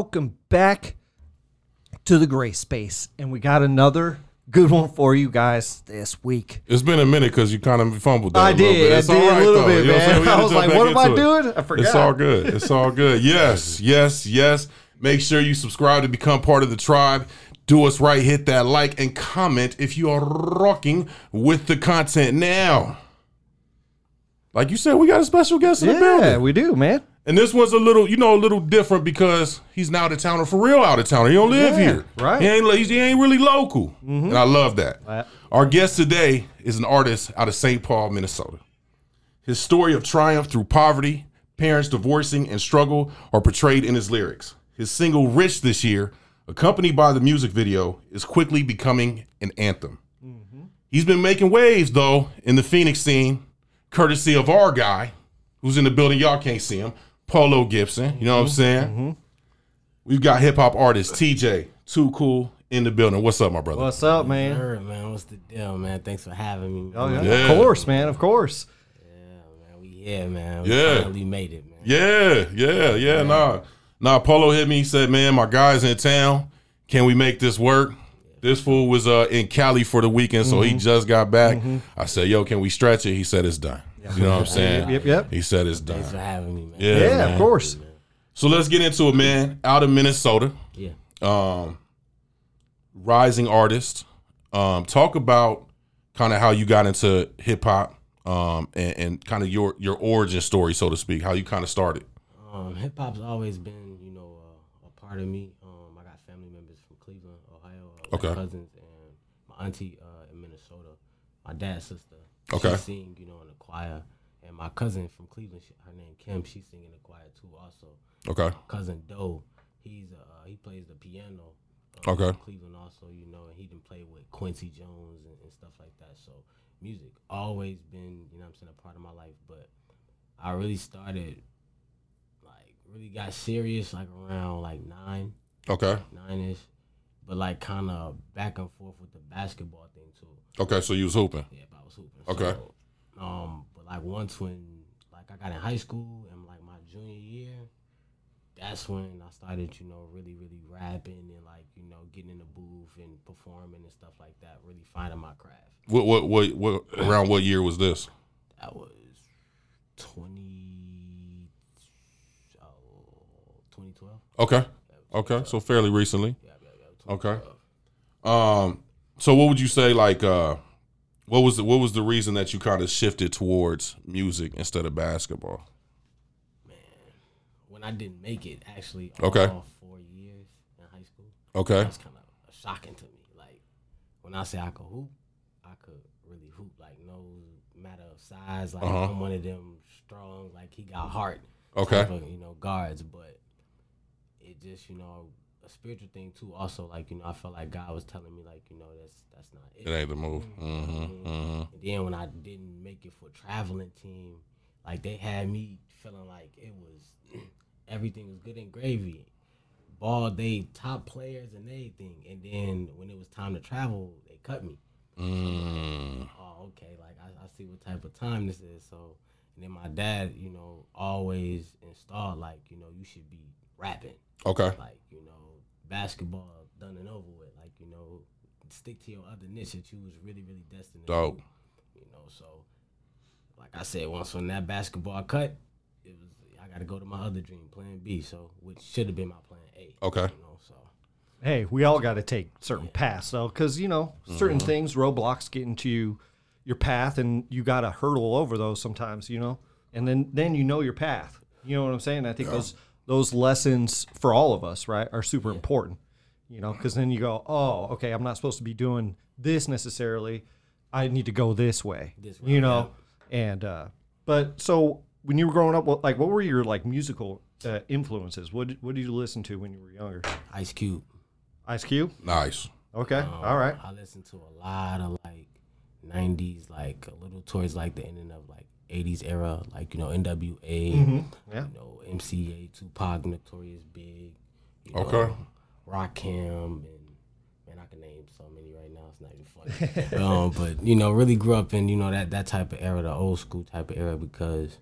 Welcome back to the gray space. And we got another good one for you guys this week. It's been a minute because you kind of fumbled that I did. I did a little though. bit, You know man. I was like, what am I into it. doing? I It's forgot. all good. It's all good. Yes, yes, yes. Make sure you subscribe to become part of the tribe. Do us right. Hit that like and comment if you are rocking with the content now. Like you said, we got a special guest in the Yeah, building. we do, man. And this one's a little, you know, a little different because he's now out of towner for real out of towner. He don't live Yeah, here. right. He ain't he ain't really local. Mm-hmm. And I love that. Right. Our guest today is an artist out of St. Paul, Minnesota. His story of triumph through poverty, parents divorcing, and struggle are portrayed in his lyrics. His single Rich this year, accompanied by the music video, is quickly becoming an anthem. Mm-hmm. He's been making waves though in the Phoenix scene, courtesy of our guy, who's in the building. Y'all can't see him, Polo Gibson. You know what I'm mm-hmm. saying? Mm-hmm. We've got hip hop artist TJ, Too Cool, in the building. What's up, my brother? What's up, man? Heard, man. What's the deal, man? Thanks for having me. Oh, yeah. Yeah. Of course, man. Of course. Yeah, man. We here, man. We Yeah. finally made it, man. Yeah, yeah, yeah. Nah, nah. Polo hit me. He said, "Man, my guy's in town. Can we make this work?" This fool was uh, in Cali for the weekend, so he mm-hmm. just got back. I said, "Yo, can we stretch it?" He said, "It's done." You know what I'm saying? Yep, yep. He said, "It's done. Thanks for done." having me, man. Yeah, Yeah, man. of course. So let's get into it, man. Out of Minnesota, Yeah. um, rising artist. Um, talk about kind of how you got into hip hop, um, and, and kind of your your origin story, so to speak. How you kind of started. Um, hip hop's always been, you know, uh, a part of me. Um, I got family members from Cleveland, Ohio, uh, like Okay. cousins, and my auntie uh, in Minnesota. My dad's sister. Okay. She sing, you know, in the choir, and my cousin from Cleveland, she, her name Kim, she sing in the choir too, also. Okay. cousin Doe, he's uh he plays the piano. Uh, Okay. Cleveland also, you know, and he didn't play with Quincy Jones and, and stuff like that. So music always been, you know, what I'm saying a part of my life. But I really started, like, really got serious like around like nine, Okay. nine ish. But like kind of back and forth with the basketball thing too. Okay. So you was hooping. Yeah, but I was hooping. Okay. So, um, but like once when like I got in high school and like my junior year, that's when I started, you know, really, really rapping and like, you know, getting in the booth and performing and stuff like that, really finding my craft. What what what, what around what year was this? That was 20, oh, 2012. Okay. Okay. So fairly recently. Yeah. Okay. 2012. Um. So what would you say? Like, uh, what was the what was the reason that you kind of shifted towards music instead of basketball? Man, when I didn't make it, actually, Okay. all four years in high school. Okay. That's kind of shocking to me. Like when I say I could hoop, I could really hoop. Like no matter of size. Like Uh-huh. I'm one of them strong. Like he got heart. Okay. of, you know guards, but it just you know a spiritual thing too. Also like you know I felt like God was telling me like you know that's that's not it. It ain't the move. Mm-hmm. Mm-hmm. And then when I didn't make it for traveling team, like they had me feeling like it was everything was good and gravy. Ball they top players and everything. And then when it was time to travel, they cut me. Mm. Oh, okay, like I, I see what type of time this is. So and then my dad, you know, always installed like, you know, you should be rapping. Okay. Like, you basketball done and over with. Like, you know, stick to your other niche that you was really, really destined to Dope. do. You know, so like I said, once when that basketball cut, it was I gotta go to my other dream, plan B. So which should have been my plan A. Okay. You know, so Hey, we all got to take certain paths, though, because you know certain Mm-hmm. things, roadblocks get into you, your path, and you got to hurdle over those sometimes, you know, and then then you know your path. You know what I'm saying? I think those those lessons for all of us, right, are super important. You know, because then you go, oh, okay, I'm not supposed to be doing this necessarily. I need to go this way. This way, you know, and uh, but so when you were growing up, what like what were your like musical uh, influences? What did, what did you listen to when you were younger? Ice Cube. Ice Cube. Nice. Okay. Um, All right. I listened to a lot of like '90s, like a little towards like the ending of like '80s era, like you know NWA, Yeah. you know MCA, Tupac, Notorious Big, you know, Okay. Rakim, and man, I can name so many right now. It's not even funny. um, but you know, really grew up in you know that that type of era, the old school type of era, because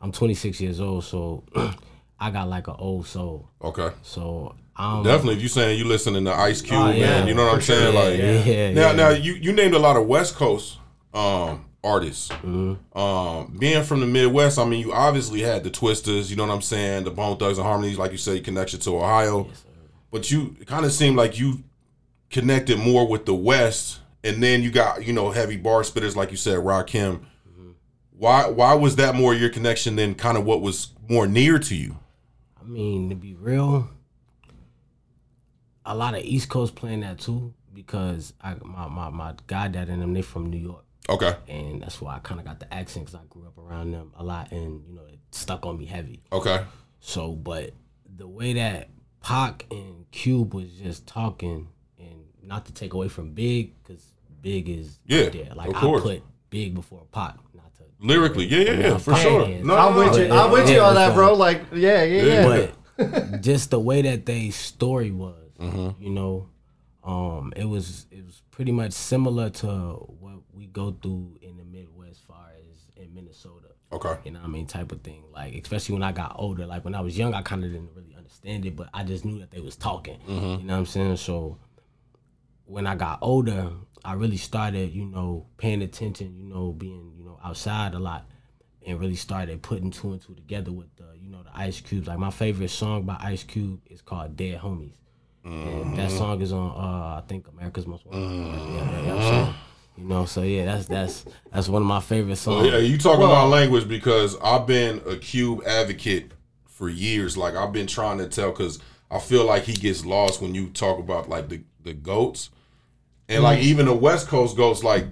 I'm 26 years old, so I got like an old soul. Okay. So I'm Definitely, if you saying you listening to Ice Cube, Oh, yeah, man, you know what I'm sure. saying? Yeah, like, yeah, yeah, now, now you you named a lot of West Coast um, artists. Mm-hmm. Um, being from the Midwest, I mean, you obviously had the Twisters, you know what I'm saying? The Bone Thugs and Harmonies, like you say, connection to Ohio. but you kind of seemed like you connected more with the West, and then you got you know heavy bar spitters like you said, Rakim. Mm-hmm. Why why was that more your connection than kind of what was more near to you? I mean, to be real, a lot of East Coast playing that too because I my my, my goddad and them they from New York. Okay, And that's why I kind of got the accent because I grew up around them a lot, and you know it stuck on me heavy. okay, So, but the way that Pac and Cube was just talking, and not to take away from Big, because Big is Yeah, up there. Like of I course. put Big before Pac, not to lyrically, yeah, yeah, yeah, for sure. is- No, I'm with you. I'm with you Yeah, on that, bro. right. Like, yeah, yeah, yeah. but just the way that they story was, Mm-hmm. you know, um, it was it was pretty much similar to what we go through in the Midwest, far as in Minnesota. Okay, You know what I mean? Type of thing. Like, especially when I got older. Like when I was young, I kind of didn't really understand it, but I just knew that they was talking. You know what I'm saying? So when I got older, I really started, you know, paying attention. You know, being, you know, outside a lot, and really started putting two and two together with the, you know, the Ice Cubes. Like my favorite song by Ice Cube is called "Dead Homies." And that mm-hmm. song is on, uh, I think, AmeriKKKa's Most Wanted. Mm-hmm. Yeah, yeah, yeah, so, you know, so yeah, that's that's that's one of my favorite songs. Well, yeah, you talking about language because I've been a Cube advocate for years. Like I've been trying to tell because I feel like he gets lost when you talk about like the the goats and like mm-hmm. even the West Coast goats. Like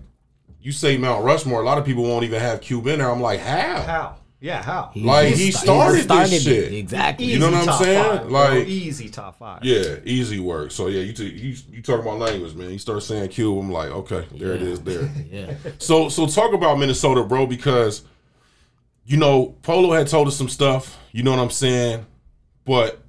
you say Mount Rushmore, a lot of people won't even have Cube in there. I'm like, how? How? Yeah, how? Like, he started this it. shit. exactly. You know what I'm saying? Five, bro. Like- easy top five. Yeah, easy work. So yeah, you t- you you talk about language, man. You start saying Cube, I'm like, okay, there it Yeah. is, there. Yeah, So so talk about Minnesota, bro, because you know Polo had told us some stuff. You know what I'm saying, but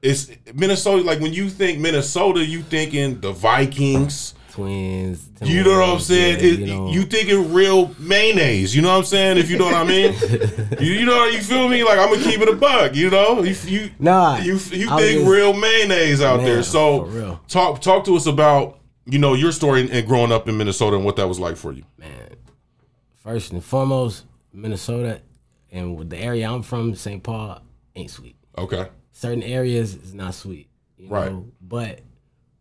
it's Minnesota. Like when you think Minnesota, you thinking the Vikings. Twins. You know what I'm saying? Yeah, It- you know. you thinking real mayonnaise. You know what I'm saying? If you know what I mean. you, you know you feel me? Like I'm gonna keep it a bug. You know you you Nah, you you I think was- real mayonnaise out there. So talk talk to us about you know your story and growing up in Minnesota and what that was like for you. man. First and foremost, Minnesota, and with the area I'm from, St. Paul, ain't sweet. Okay. Certain areas is not sweet, you Right. know. But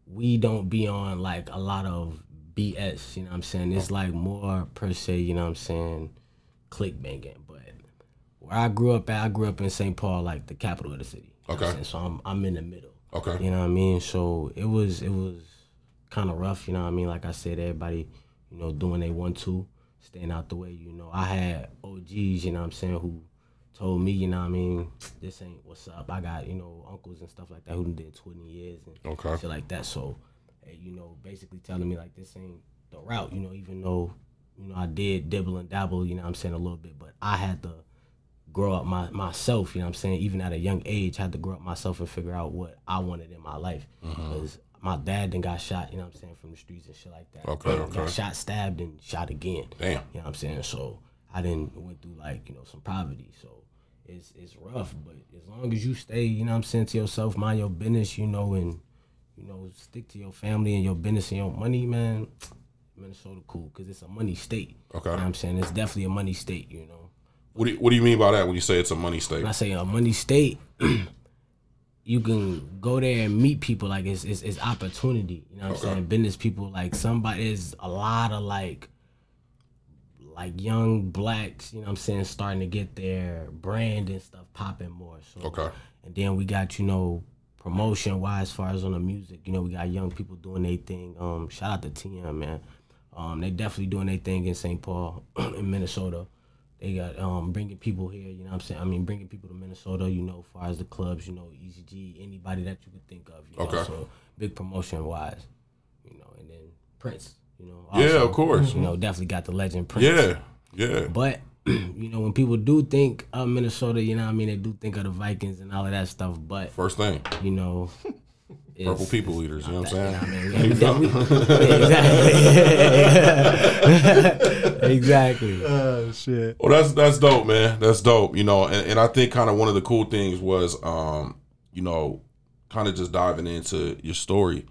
we don't be on like a lot of BS. You know what I'm saying? It's like more per se. You know what I'm saying? Click banging, but. Where I grew up at, I grew up in St. Paul, like the capital of the city. Know I'm Okay. So I'm I'm in the middle. Okay. You know what I mean? So it was it was kind of rough. You know what I mean? Like I said, everybody, you know, doing they want to, staying out the way. You know, I had OGs. You know what I'm saying? Who told me, you know what I mean? This ain't what's up. I got you know uncles and stuff like that who done did 20 years and Okay. shit like that. So, you know, basically telling me like this ain't the route. You know, even though you know I did dibble and dabble. You know what I'm saying a little bit, but I had to grow up my, myself, you know what I'm saying? Even at a young age, had to grow up myself and figure out what I wanted in my life. Mm-hmm. Because my dad then got shot, you know what I'm saying, from the streets and shit like that. Okay, okay. Got shot, stabbed, and shot again. Damn. You know what I'm saying? So I didn't went through like, you know, some poverty. So it's it's rough, but as long as you stay, you know what I'm saying, to yourself, mind your business, you know, and you know, stick to your family and your business and your money, man. Minnesota cool because it's a money state. Okay. You know what I'm saying? It's definitely a money state, you know. What do you, what do you mean by that when you say it's a money state? When I say a money state, you can go there and meet people like it's it's, it's opportunity. You know what Okay. I'm saying? Business people like somebody is a lot of like like young blacks, you know what I'm saying, starting to get their brand and stuff popping more. So Okay. and then we got, you know, promotion wise as far as on the music, you know, we got young people doing their thing. Um, shout out to TM, man. Um, they definitely doing their thing in St. Paul, in Minnesota. They got um bringing people here, you know what I'm saying? I mean, bringing people to Minnesota, you know, as far as the clubs, you know, Easy G, anybody that you could think of. You Know? Okay. So big promotion wise, you know, and then Prince, you know. Yeah, of course. You know, definitely got the legend Prince. Yeah. Yeah. But you know, when people do think of Minnesota, you know what I mean, they do think of the Vikings and all of that stuff. But First thing. you know, It's- Purple people eaters. You know what I'm saying? I mean, we, we, exactly. exactly. Oh shit. Well, that's that's dope, man. That's dope. You know, and, and I think kind of one of the cool things was, um, you know, kind of just diving into your story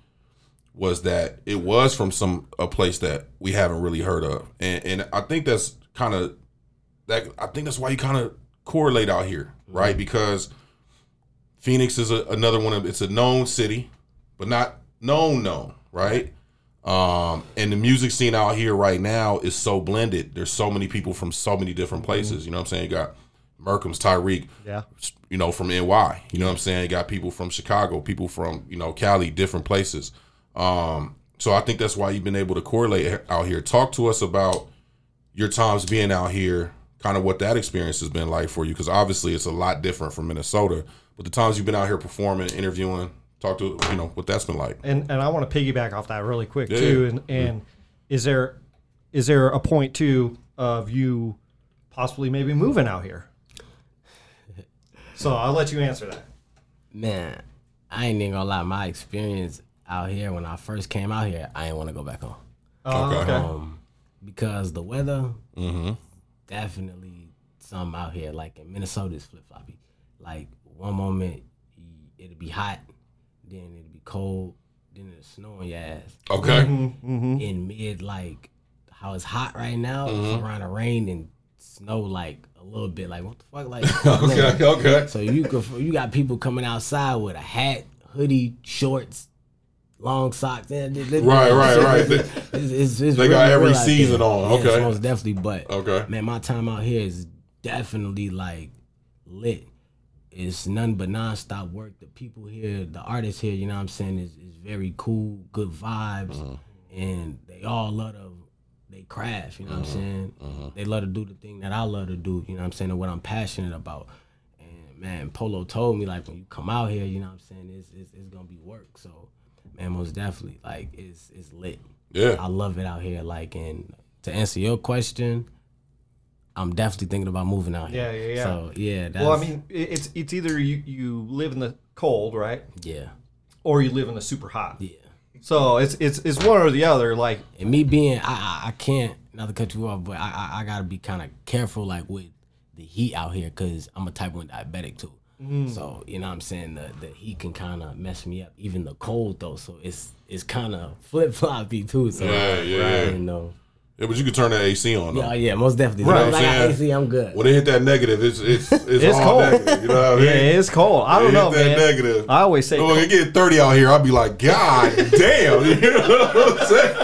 was that it was from some a place that we haven't really heard of, and and I think that's kind of that. I think that's why you kind of correlate out here, right? Because Phoenix is a, another one of it's a known city, but not known known, right? Um, and the music scene out here right now is so blended. There's so many people from so many different places. You know what I'm saying? You got Merkham's Tyreek, Yeah. you know, from NY. You know what I'm saying? You got people from Chicago, people from, you know, Cali, different places. Um, so I think that's why you've been able to correlate out here. Talk to us about your times being out here, kind of what that experience has been like for you, because obviously it's a lot different from Minnesota. But the times you've been out here performing, interviewing, talk to you know what that's been like. And and I want to piggyback off that really quick Yeah, too. yeah. And and is there is there a point too of you possibly maybe moving out here? So I'll let you answer that. Man, I ain't even gonna lie. My experience out here when I first came out here, I didn't want to go back home. Oh, Okay. okay. Um, because the weather Mm-hmm. definitely some out here. Like in Minnesota, is flip floppy. Like one moment it'll be hot, then it'll be cold, then it'll snow on your ass. Okay. In mid, like how it's hot right now, Mm-hmm. it's around the rain and snow like a little bit. Like what the fuck, like. Okay. Okay. So you could, you got people coming outside with a hat, hoodie, shorts, long socks. Th- Right, right, right. It's, it's, it's They got every season on. Yeah, Okay. most definitely. But Okay. man, my time out here is definitely like lit. It's none but nonstop work. The people here, the artists here, you know what I'm saying, is, is very cool, good vibes, Uh-huh. and they all love to they craft, you know what Uh-huh. I'm saying? They love to do the thing that I love to do, you know what I'm saying, and what I'm passionate about. And man, Polo told me like when you come out here, you know what I'm saying, it's it's, it's gonna be work. So man, most definitely, like it's it's lit. Yeah, I love it out here. Like, and to answer your question, I'm definitely thinking about moving out here. Yeah, yeah, yeah. So yeah, that's, Well, I mean, it's it's either you you live in the cold, right, yeah, or you live in the super hot. yeah. So it's it's it's one or the other. Like And me being, I I, I can't not to cut you off, but I I, I gotta be kind of careful like with the heat out here because I'm a type one diabetic too. Mm. So you know what I'm saying that the heat can kind of mess me up. Even the cold though, so it's it's kind of flip floppy too. So Yeah, yeah, yeah. you know. Yeah, but you can turn that AC on though. Yeah, yeah, most definitely. Right. Right. Like I saying? AC, I'm good. When they hit that negative, it's it's it's, It's cold. negative. You know what I mean? yeah, it's cold. I don't know, that man. negative. I always say Look, it get 30 out here, I'll be like, God damn. You know what I'm saying?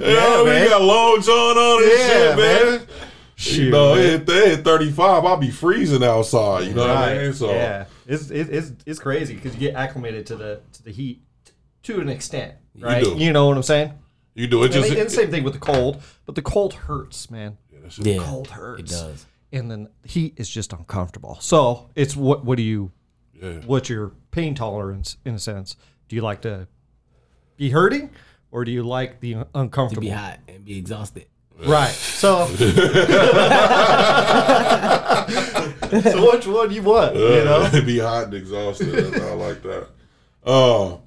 Yeah, we man. got long john on and Yeah, shit, man. man. Shoot, you know, man. it they hit 35, I'll be freezing outside. You know what I mean? So, yeah, it's it, it's it's crazy because you get acclimated to the to the heat to an extent, right? do. You, know what I'm saying? you do it And, just. and the same thing with the cold, but the cold hurts, man. Yeah, Cold hurts. It does. and then heat is just uncomfortable. So it's what what do you Yeah. what's your pain tolerance in a sense? Do you like to be hurting or do you like the uncomfortable? To uncomfortable? be hot and be exhausted. Right. So So which one you want, you know? be hot and exhausted. That's- I like that. Oh,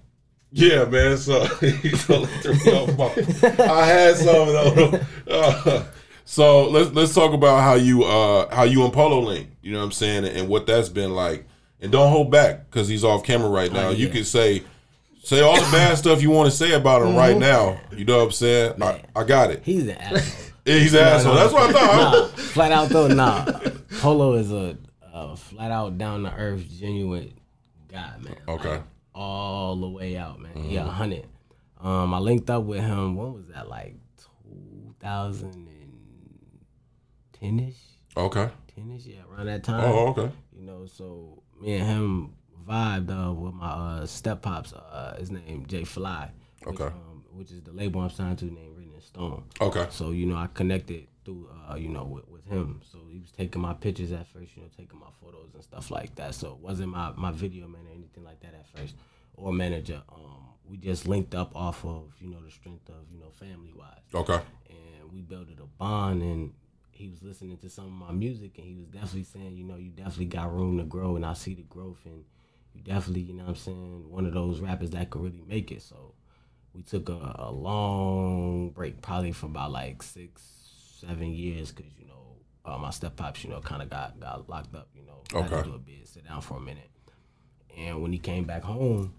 yeah, man. So he totally threw me off my- I had some though. Uh, so let's let's talk about how you uh how you and Polo link. You know what I'm saying, and what that's been like. And don't hold back because he's off camera right now. You yeah. can say say all the bad stuff you want to say about him right now. You know what I'm saying? I, I got it. He's an asshole. Yeah, He's an asshole. That's what I thought. nah, flat out though, nah. Polo is a, a flat out down to earth, genuine guy, man. Okay. Like, all the way out, man. He a hundred. Um, I linked up with him. When was that? Like 2010 ish, Okay. 10 ish, yeah, around that time. Oh, okay. You know, so me and him vibed uh, with my uh, step pops. Uh, his name Jay Fly. Which, Okay. um, which is the label I'm signed to, named Written in Stone. Okay. So you know, I connected through uh, you know with, with him. So he was taking my pictures at first, you know, taking my photos and stuff like that. So it wasn't my my video man or anything like that at first, or manager. Um, we just linked up off of you know the strength of you know family wise Okay. and we built a bond and he was listening to some of my music and he was definitely saying you know you definitely got room to grow and i see the growth and you definitely, you know what I'm saying, one of those rappers that could really make it. So we took a, a long break, probably for about like six, seven years, because you know uh, my step pops, you know, kind of got got locked up. You know, had to Okay. do a bit, sit down for a minute, and when he came back home,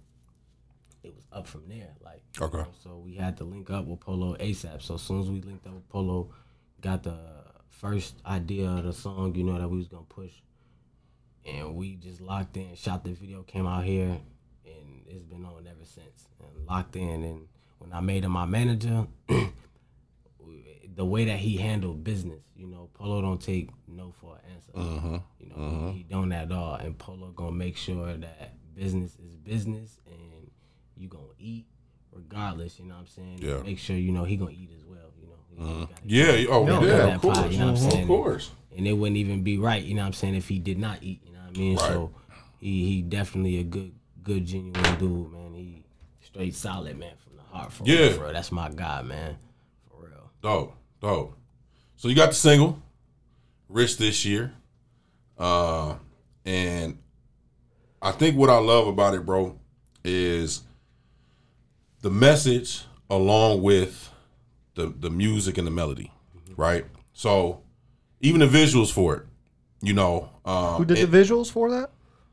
it was up from there. Like, you Okay. know, so we had to link up with Polo ASAP. So as soon as we linked up with Polo, got the first idea of the song, you know, that we was gonna push, and we just locked in, shot the video, came out here, and it's been on ever since, and locked in. And when I made him my manager, the way that he handled business, you know, Polo don't take no for an answer. Uh-huh. You know, he, he don't at all, and Polo gonna make sure that business is business, and you gonna eat regardless. You know what I'm saying? Yeah. Make sure you know he gonna eat as well. You know. Uh-huh. Gotta- Yeah. Oh, No, yeah. Of course. pie, you know what I'm saying? Of course. and it wouldn't even be right, you know what I'm saying, if he did not eat, you know I mean? Right. So he he definitely a good good genuine dude, man. He straight solid, man, from the heart for Yeah. real, for. That's my guy, man. For real. Dope, dope. So you got the single, Rich this year. Uh and I think what I love about it, bro, is the message along with the the music and the melody, right? So even the visuals for it, you know, um Who did it- the visuals for that?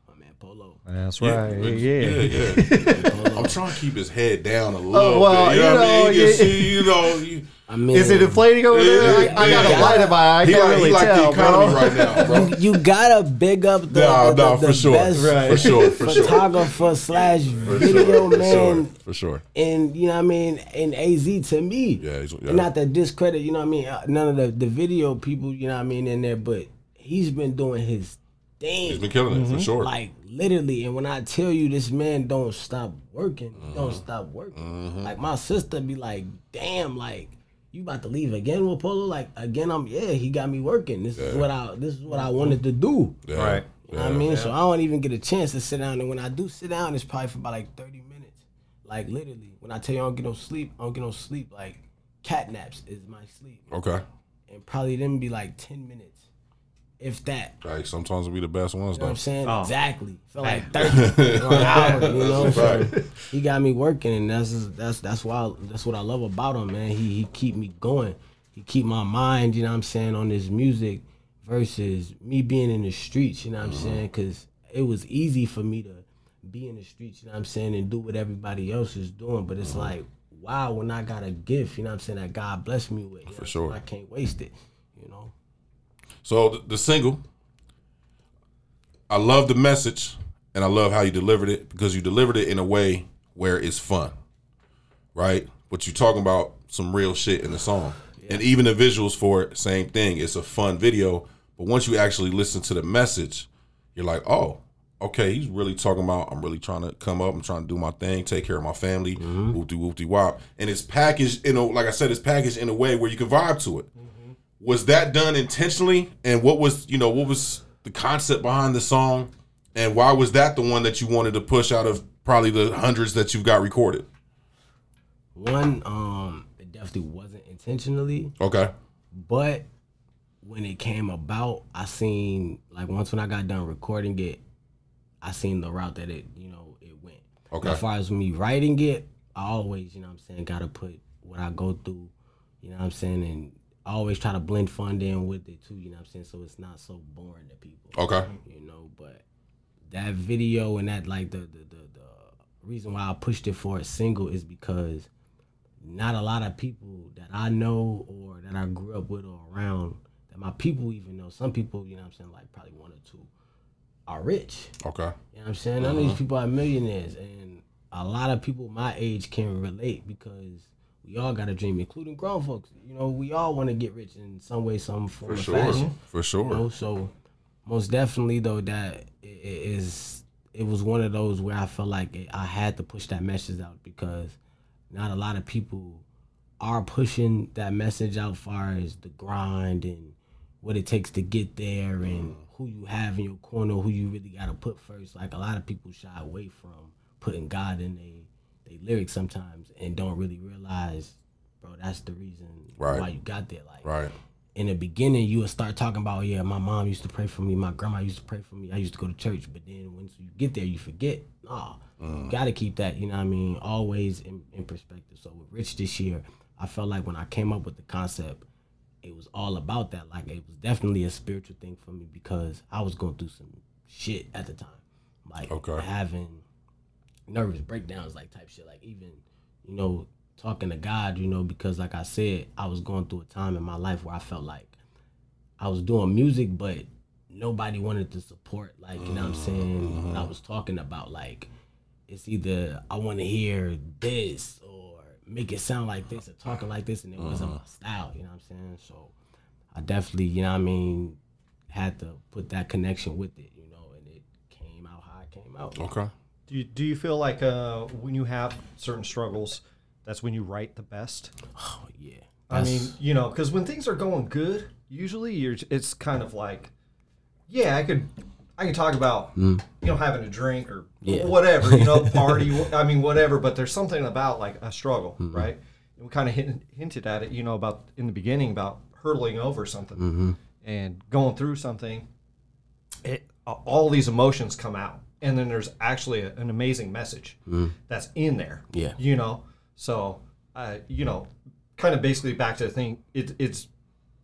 My man Polo. That's yeah, right. yeah, Yeah. yeah. Polo. I'm trying to keep his head down a little Oh, well, bit. You you know, I know, mean? You yeah. see, you know, you, I mean Is it inflating over there? Yeah, I, I got a light in my eye. I he can't like, really he like tell, the economy bro. right now, bro. you gotta big up the, No, the, no, the for sure, best Right. for sure, for sure, photographer slash for video sure, for sure, man for sure. and you know what I mean, And AZ to me. Yeah, he's- yeah. Not that discredit, you know what I mean, uh, none of the, the video people, you know what I mean, in there, but he's been doing his thing. He's been killing it for sure. Like literally, and when I tell you this man don't stop working, Mm-hmm. don't stop working. Like my sister be like, damn, like you about to leave again with Polo? Like again, I'm yeah, he got me working. This is what I this is what I wanted to do. yeah, Right. You know what I mean? So I don't even get a chance to sit down. And when I do sit down, it's probably for about like 30 minutes. Like literally, when I tell you I don't get no sleep, I don't get no sleep. Like cat naps is my sleep. Okay. And probably them be like 10 minutes. If that. Like sometimes we be the best ones You know what though. I'm saying? Oh. Exactly. Feel like 30 or an hour, you know? So he got me working and that's that's that's why that's what I love about him, man. He he keep me going. He keep my mind, you know what I'm saying, on this music versus me being in the streets, you know what I'm mm-hmm. saying? Cause it was easy for me to be in the streets, you know what I'm saying, and do what everybody else is doing. But it's mm-hmm. like, wow, when I got a gift, you know what I'm saying, that God blessed me with. For know sure. I can't waste it, you know. So the, the single, I love the message and I love how you delivered it because you delivered it in a way where it's fun, right? But you're talking about some real shit in the song. And even the visuals for it, same thing. It's a fun video. But once you actually listen to the message, you're like, oh, okay, he's really talking about I'm really trying to come up, I'm trying to do my thing, take care of my family, mm-hmm. whoopty whoopty wop. And it's packaged you know, like I said, it's packaged in a way where you can vibe to it mm-hmm. Was that done intentionally? And what was you know what was the concept behind the song? And why was that the one that you wanted to push out of probably the hundreds that you've got recorded? One, um, it definitely wasn't intentionally, okay. But when it came about, I seen like once when I got done recording it, I seen the route that it, you know, it went. Okay. As far as me writing it, I always, you know what I'm saying, gotta put what I go through, you know what I'm saying, and I always try to blend fun in with it too, you know what I'm saying, so it's not so boring to people okay you know. But that video and that like the the the, the reason why I pushed it for a single is because not a lot of people that I know or that I grew up with or around that my people even know. Some people, you know what I'm saying, like probably one or two are rich. okay You know what I'm saying? None of these uh-huh. people are millionaires and a lot of people my age can relate because we all got a dream, including grown folks. You know, we all want to get rich in some way, some form, for or sure fashion. for sure You know, so most definitely though that i- i- is it was one of those where I felt like it, I had to push that message out because not a lot of people are pushing that message out far as the grind and what it takes to get there and uh-huh. who you have in your corner, who you really gotta put first. Like a lot of people shy away from putting God in they they lyrics sometimes and don't really realize, bro, that's the reason Right. why you got there. Like right in the beginning you would start talking about, yeah, my mom used to pray for me, my grandma used to pray for me, I used to go to church. But then once you get there, you forget. Nah, you mm. gotta keep that, you know what I mean, always in, in perspective. So with Rich this year, I felt like when I came up with the concept, it was all about that. Like it was definitely a spiritual thing for me because I was going through some shit at the time. Like Okay. having nervous breakdowns, like type shit. Like even, you know, talking to God, you know, because like I said, I was going through a time in my life where I felt like I was doing music, but nobody wanted to support. Like, you know what I'm saying? What I was talking about, like, it's either I want to hear this or make it sound like this or talking like this, and it wasn't mm-hmm. my style. You know what I'm saying? So I definitely, you know what I mean, had to put that connection with it, you know, and it came out how it came out. Okay. Do you, do you feel like uh, when you have certain struggles, that's when you write the best? Oh yeah. I mean, you know, because when things are going good, usually you're it's kind of like, yeah, I could I could talk about hmm. you know having a drink or Yeah. whatever, you know, party. I mean, whatever. But there's something about like a struggle, mm-hmm. right? And we kind of hint, hinted at it, you know, about in the beginning about hurtling over something mm-hmm. and going through something. It all these emotions come out, and then there's actually a, an amazing message that's in there. Yeah. you know. So, uh, you know, kind of basically back to the thing. It, it's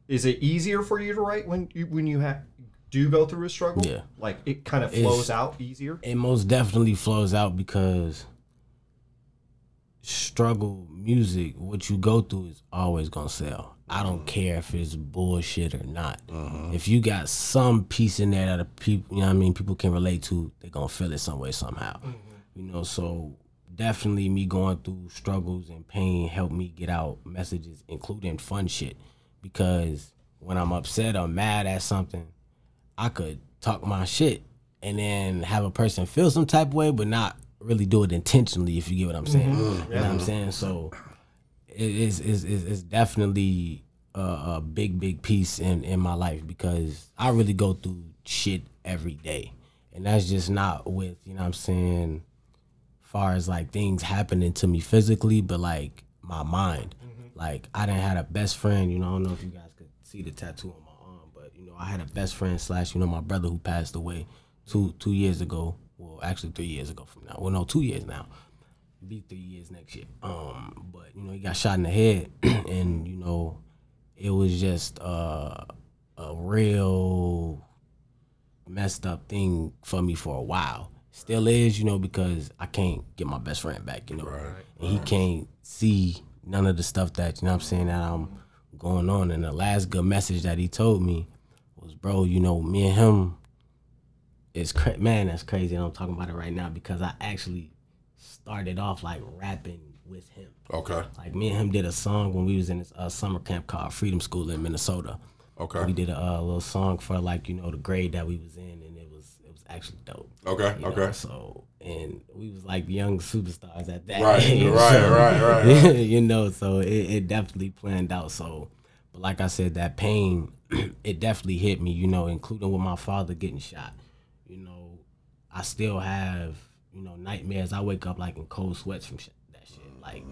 is it easier for you to write when you when you have do go through a struggle? Yeah. like it kind of It's- flows out easier. it most definitely flows out because struggle music, what you go through is always gonna sell. I don't mm-hmm. care if it's bullshit or not. Mm-hmm. If you got some piece in there that a people, you know what I mean, people can relate to, they're gonna feel it some way somehow. Mm-hmm. You know, so definitely me going through struggles and pain helped me get out messages, including fun shit. Because when I'm upset or mad at something, I could talk my shit and then have a person feel some type of way, but not really do it intentionally. If you get what I'm saying, you know what I'm saying. So is is is is definitely a, a big big piece in in my life because I really go through shit every day, and that's just not with you know what I'm saying. Far as like things happening to me physically, but like my mind. Mm-hmm. Like I didn't had a best friend. You know, I don't know if you guys could see the tattoo on my arm, but you know, I had a best friend slash you know my brother who passed away two two years ago. Well, actually three years ago from now. Well, no, two years now. Be three years next year. Um, but you know, he got shot in the head, and you know, it was just uh, a real messed up thing for me for a while. Still is, you know, because I can't get my best friend back, you know. And he can't see none of the stuff that, you know what I'm saying, that I'm going on. And the last good message that he told me was, bro, you know, me and him is cra- man, that's crazy. And I'm talking about it right now because I actually started off like rapping with him. Okay. Like me and him did a song when we was in this uh, summer camp called Freedom School in Minnesota. Okay. We did a uh, little song for like you know the grade that we was in, and it was it was actually dope. Okay. you know? Okay. So and we was like young superstars at that. Right, age, right, so, right, right, right. you know, so it, it definitely planned out. So, but like I said, that pain, it definitely hit me. You know, including with my father getting shot. You know, I still have you know nightmares. I wake up like in cold sweats from shit, that shit. Like,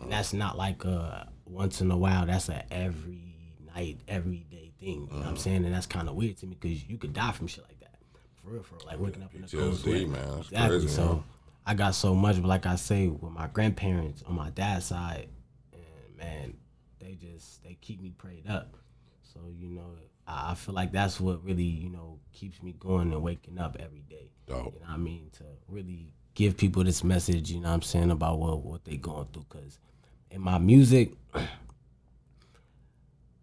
and that's not like a once in a while. That's a every night, every day thing. You know what I'm mm-hmm. saying? And that's kind of weird to me because you could die from shit like that. For real, for real. Like waking up in a cold sweat. man. Exactly. crazy, so man. I got so much, but like I say, with my grandparents on my dad's side, and man, they just they keep me prayed up. So you know, I feel like that's what really you know keeps me going and waking up every day. Dope. You know what I mean? To really give people this message, you know what I'm saying, about what what they going through. Cause in my music,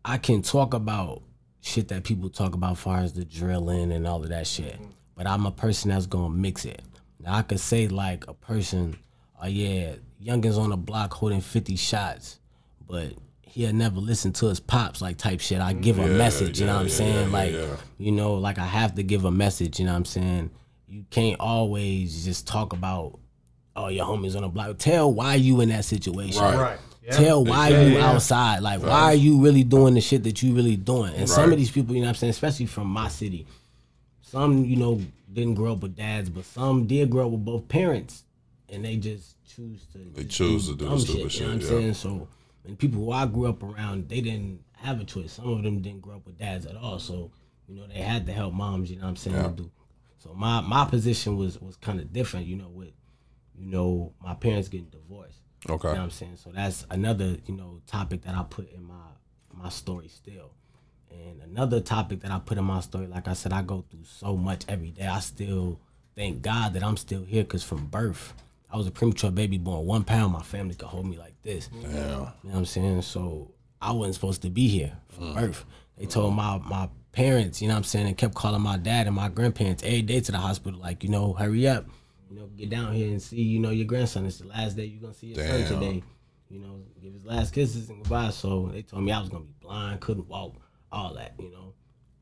I can talk about shit that people talk about far as the drilling and all of that shit. Mm-hmm. But I'm a person that's gonna mix it. Now I could say like a person, oh yeah, youngins on the block holding 50 shots, but he'll never listen to his pops like type shit. I give a mm-hmm. message, you know what I'm yeah, saying? yeah, like, yeah. you know, like I have to give a message, you know what I'm saying? You can't always just talk about, oh, your homies on the block. Tell why you in that situation. Right. Right. Yeah. Tell why Exactly. you outside. Like, why are you really doing the shit that you really doing? And some of these people, you know what I'm saying, especially from my city, some, you know, didn't grow up with dads, but some did grow up with both parents. And they just choose to They just choose to do the dumb stupid You know what I'm yeah. saying? So, and people who I grew up around, they didn't have a choice. Some of them didn't grow up with dads at all, so you know they had to help moms. You know what I'm saying? Yeah. To do. So my my position was was kind of different. You know, with you know my parents getting divorced. Okay. You know what I'm saying? So that's another, you know, topic that I put in my my story still. And another topic that I put in my story, like I said, I go through so much every day. I still thank God that I'm still here because from birth, I was a premature baby born one pound. My family could hold me like this. Yeah. You know what I'm saying? So I wasn't supposed to be here from mm. birth. They told my my parents, you know what I'm saying, and kept calling my dad and my grandparents every day to the hospital, like, you know, hurry up. You know, get down here and see, you know, your grandson. It's the last day you're gonna see your Damn. son today. You know, give his last kisses and goodbye. So they told me I was gonna be blind, couldn't walk, all that, you know.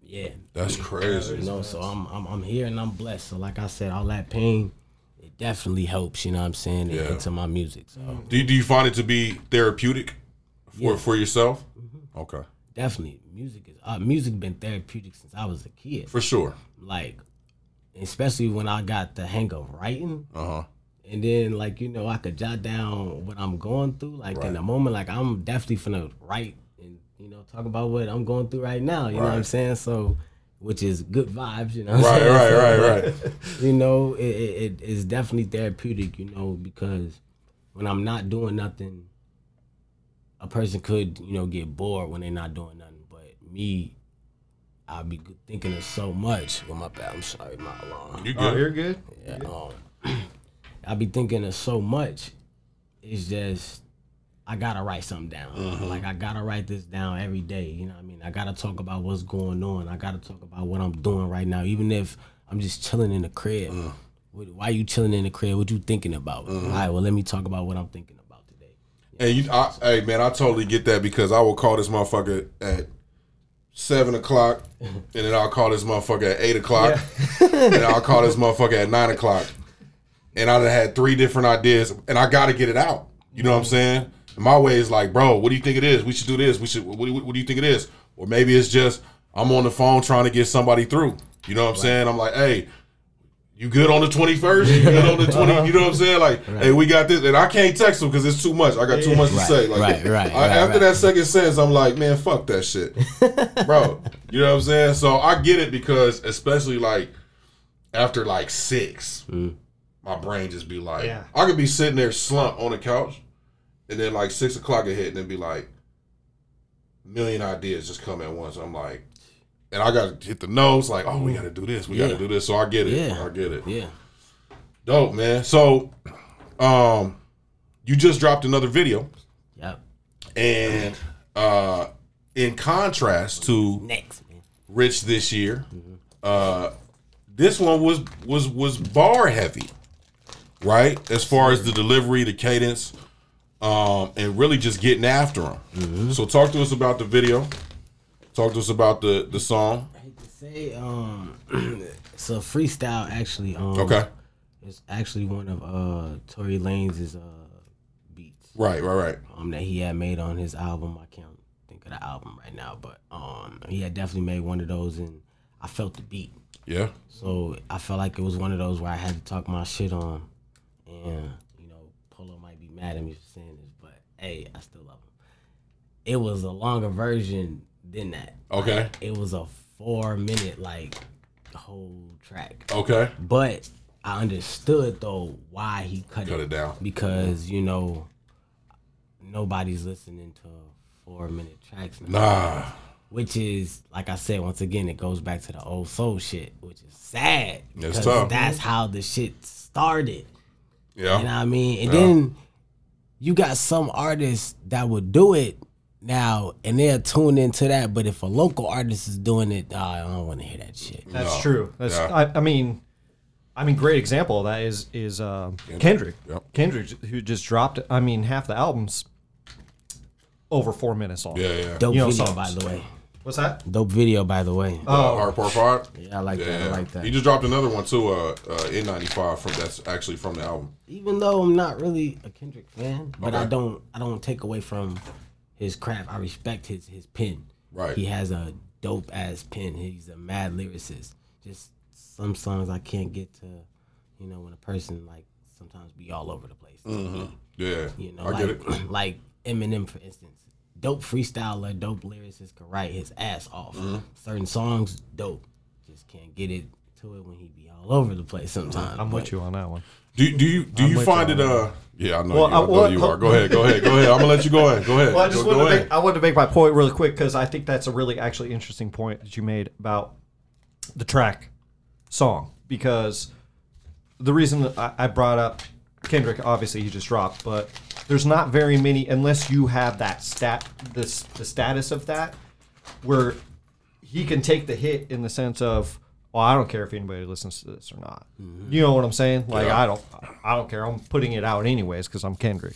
Yeah. That's crazy. You know, so I'm, I'm I'm here and I'm blessed. So like I said, all that pain, it definitely helps, you know what I'm saying, Yeah. into my music. So Do you, do you find it to be therapeutic for for yourself? Mm-hmm. Okay. Definitely music is uh, music been therapeutic since I was a kid. For sure. like especially when I got the hang of writing. Uh huh. And then like, you know, I could jot down what I'm going through. Like Right. in the moment, like I'm definitely finna write and, you know, talk about what I'm going through right now. You know what I'm saying? So which is good vibes, you know what I'm Right, saying? right, right, right. You know, it, it, it is definitely therapeutic, you know, because when I'm not doing nothing, a person could, you know, get bored when they're not doing nothing. But me, I'll be thinking of so much. Well, my bad. I'm sorry, my alarm. You Oh, good? you're good. Yeah, um, I be thinking of so much. It's just I gotta write something down. Mm-hmm. Like I gotta write this down every day. You know what I mean? I gotta talk about what's going on. I gotta talk about what I'm doing right now, even if I'm just chilling in the crib. What- Why you chilling in the crib? What you thinking about? Mm-hmm. All right, well let me talk about what I'm thinking about today. And you, I, hey man, I totally get that because I will call this motherfucker at seven o'clock, and then I'll call this motherfucker at eight o'clock, and I'll call this motherfucker at nine o'clock, and I done had three different ideas, and I got to get it out. You know what I'm saying? And my way is like, bro, what do you think it is? We should do this. We should. What you- what do you think it is? Or maybe it's just I'm on the phone trying to get somebody through. You know what I'm saying? I'm like, hey, you good on the 21st? You good on the 20? You know what I'm saying? Like, hey, we got this. And I can't text them because it's too much. I got too much to Right, say. Like, right, right, I- right, after right. that second sentence, I'm like, man, fuck that shit. Bro, you know what I'm saying? So I get it because, especially like after like six, Mm. my brain just be like, Yeah. I could be sitting there slumped on the couch, and then like six o'clock a hit, and then be like, million ideas just come at once. I'm like, and I got to hit the nose, like, oh, we got to do this, we got to do this. So I get it, Yeah. I get it. Yeah. Dope, man. So, um, you just dropped another video, Yep. and uh, in contrast to Next, man. Rich this year, uh, this one was was was bar heavy, right? As far as the delivery, the cadence, um, and really just getting after them. So, talk to us about the video. Talk to us about the the song. I hate to say, um, it's a freestyle actually. Um, Okay. It's actually one of uh Tory Lanez's uh beats Right, right, right. um that he had made on his album. I can't think of the album right now, but um he had definitely made one of those, and I felt the beat. Yeah. So I felt like it was one of those where I had to talk my shit on, and you know, Polo might be mad at me for saying this, but hey, I still love him. It was a longer version than that. Okay. Like, it was a four minute like whole track, Okay. but I understood though why he cut, Cut it down. because you know nobody's listening to four minute tracks now Nah. which is like I said once again, it goes back to the old soul shit, which is sad It's because that's how the shit started. Yeah. You know what I mean? And Yeah. then you got some artists that would do it now, and they're tuned into that. But if a local artist is doing it, uh, I don't want to hear that shit. That's No. true. That's Yeah. I, I mean, I mean, great example of that is is uh, Kendrick. Yep. Kendrick, who just dropped. I mean, half the albums over four minutes long. Yeah, yeah. Dope You know video, songs. by the way. What's that? Dope video, by the way. Uh, Heart Part Five. yeah, I like that. I like that. He just dropped another one too. Uh, uh, N95 from that's actually from the album. even though I'm not really a Kendrick fan, but I Okay. don't I don't take away from his craft. I respect his his pen. Right. He has a dope ass pen. He's a mad lyricist. Just some songs I can't get to, you know, when a person like sometimes be all over the place. Mhm. Yeah, You know, I like get it. like Eminem for instance. dope freestyler, dope lyricist could write his ass off. Mm-hmm. Certain songs, dope. Just can't get it to it when he be all over the place sometimes. I'm But with you on that one. Do do you do you find it? on Uh, yeah, I know Well, you. I I- know well, you are. Go ahead. Go ahead. Go ahead. I'm gonna let you go ahead. Go ahead. Well, I just go, wanted go to ahead. make, I wanted to make my point really quick because I think that's a really actually interesting point that you made about the track song because the reason that I, I brought up Kendrick, obviously he just dropped, but there's not very many unless you have that stat, this the status of that, where he can take the hit in the sense of, well, I don't care if anybody listens to this or not. Mm-hmm. You know what I'm saying? Like Yeah. I don't, I don't care. I'm putting it out anyways because I'm Kendrick.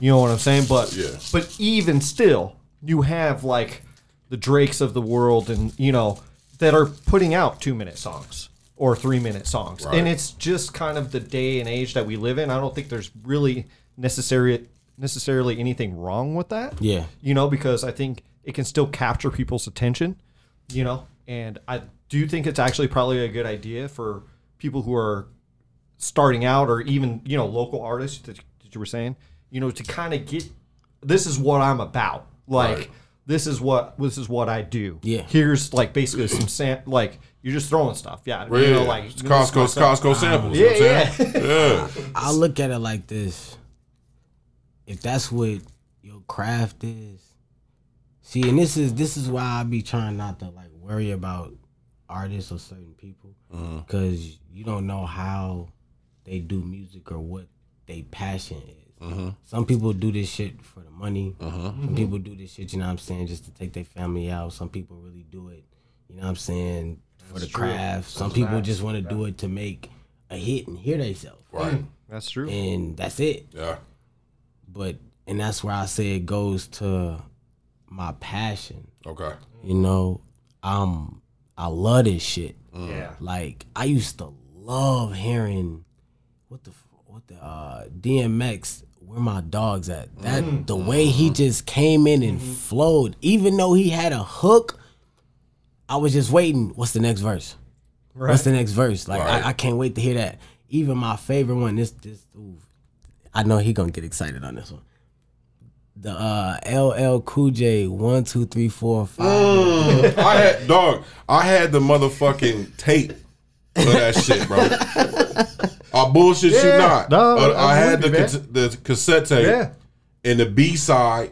You know what I'm saying? But Yeah. but even still, you have like the Drakes of the world, and you know that are putting out two minute songs or three minute songs, Right. and it's just kind of the day and age that we live in. I don't think there's really necessary necessarily anything wrong with that. Yeah. you know, because I think it can still capture people's attention. You know, and I do you think it's actually probably a good idea for people who are starting out or even you know local artists that, that you were saying you know to kind of get this is what i'm about like Right. this is what this is what i do Yeah. here's like basically some sam like you're just throwing stuff yeah Yeah, you know like it's this is my Costco, stuff. Costco samples. you know yeah what I'm saying? yeah. I look at it like this. If that's what your craft is, see, and this is this is why I be trying not to like worry about artists or certain people mm-hmm. because you don't know how they do music or what they passion is. Mm-hmm. Some people do this shit for the money. Mm-hmm. Some people do this shit, you know what I'm saying, just to take their family out. Some people really do it, you know what I'm saying, for the craft. Some people just want to do it to make a hit and hear themselves Right. that's true and that's it. Yeah. But and that's where I say it goes to my passion. Okay. You know, um, I love this shit. Mm. yeah Like I used to love hearing what the what the uh, DMX. Where my dogs at? That mm. the mm. way he mm-hmm. just came in and mm-hmm. flowed, even though he had a hook. I was just waiting. What's the next verse? Right. What's the next verse? Like Right. I, I can't wait to hear that. Even my favorite one. This this. Ooh, I know he gonna get excited on this one. The uh, LL Cool J one two three four five. I had dog. I had the motherfucking tape of that shit, bro. I bullshit you not. No, Uh, I'm I had the with the cassette tape, yeah and the B side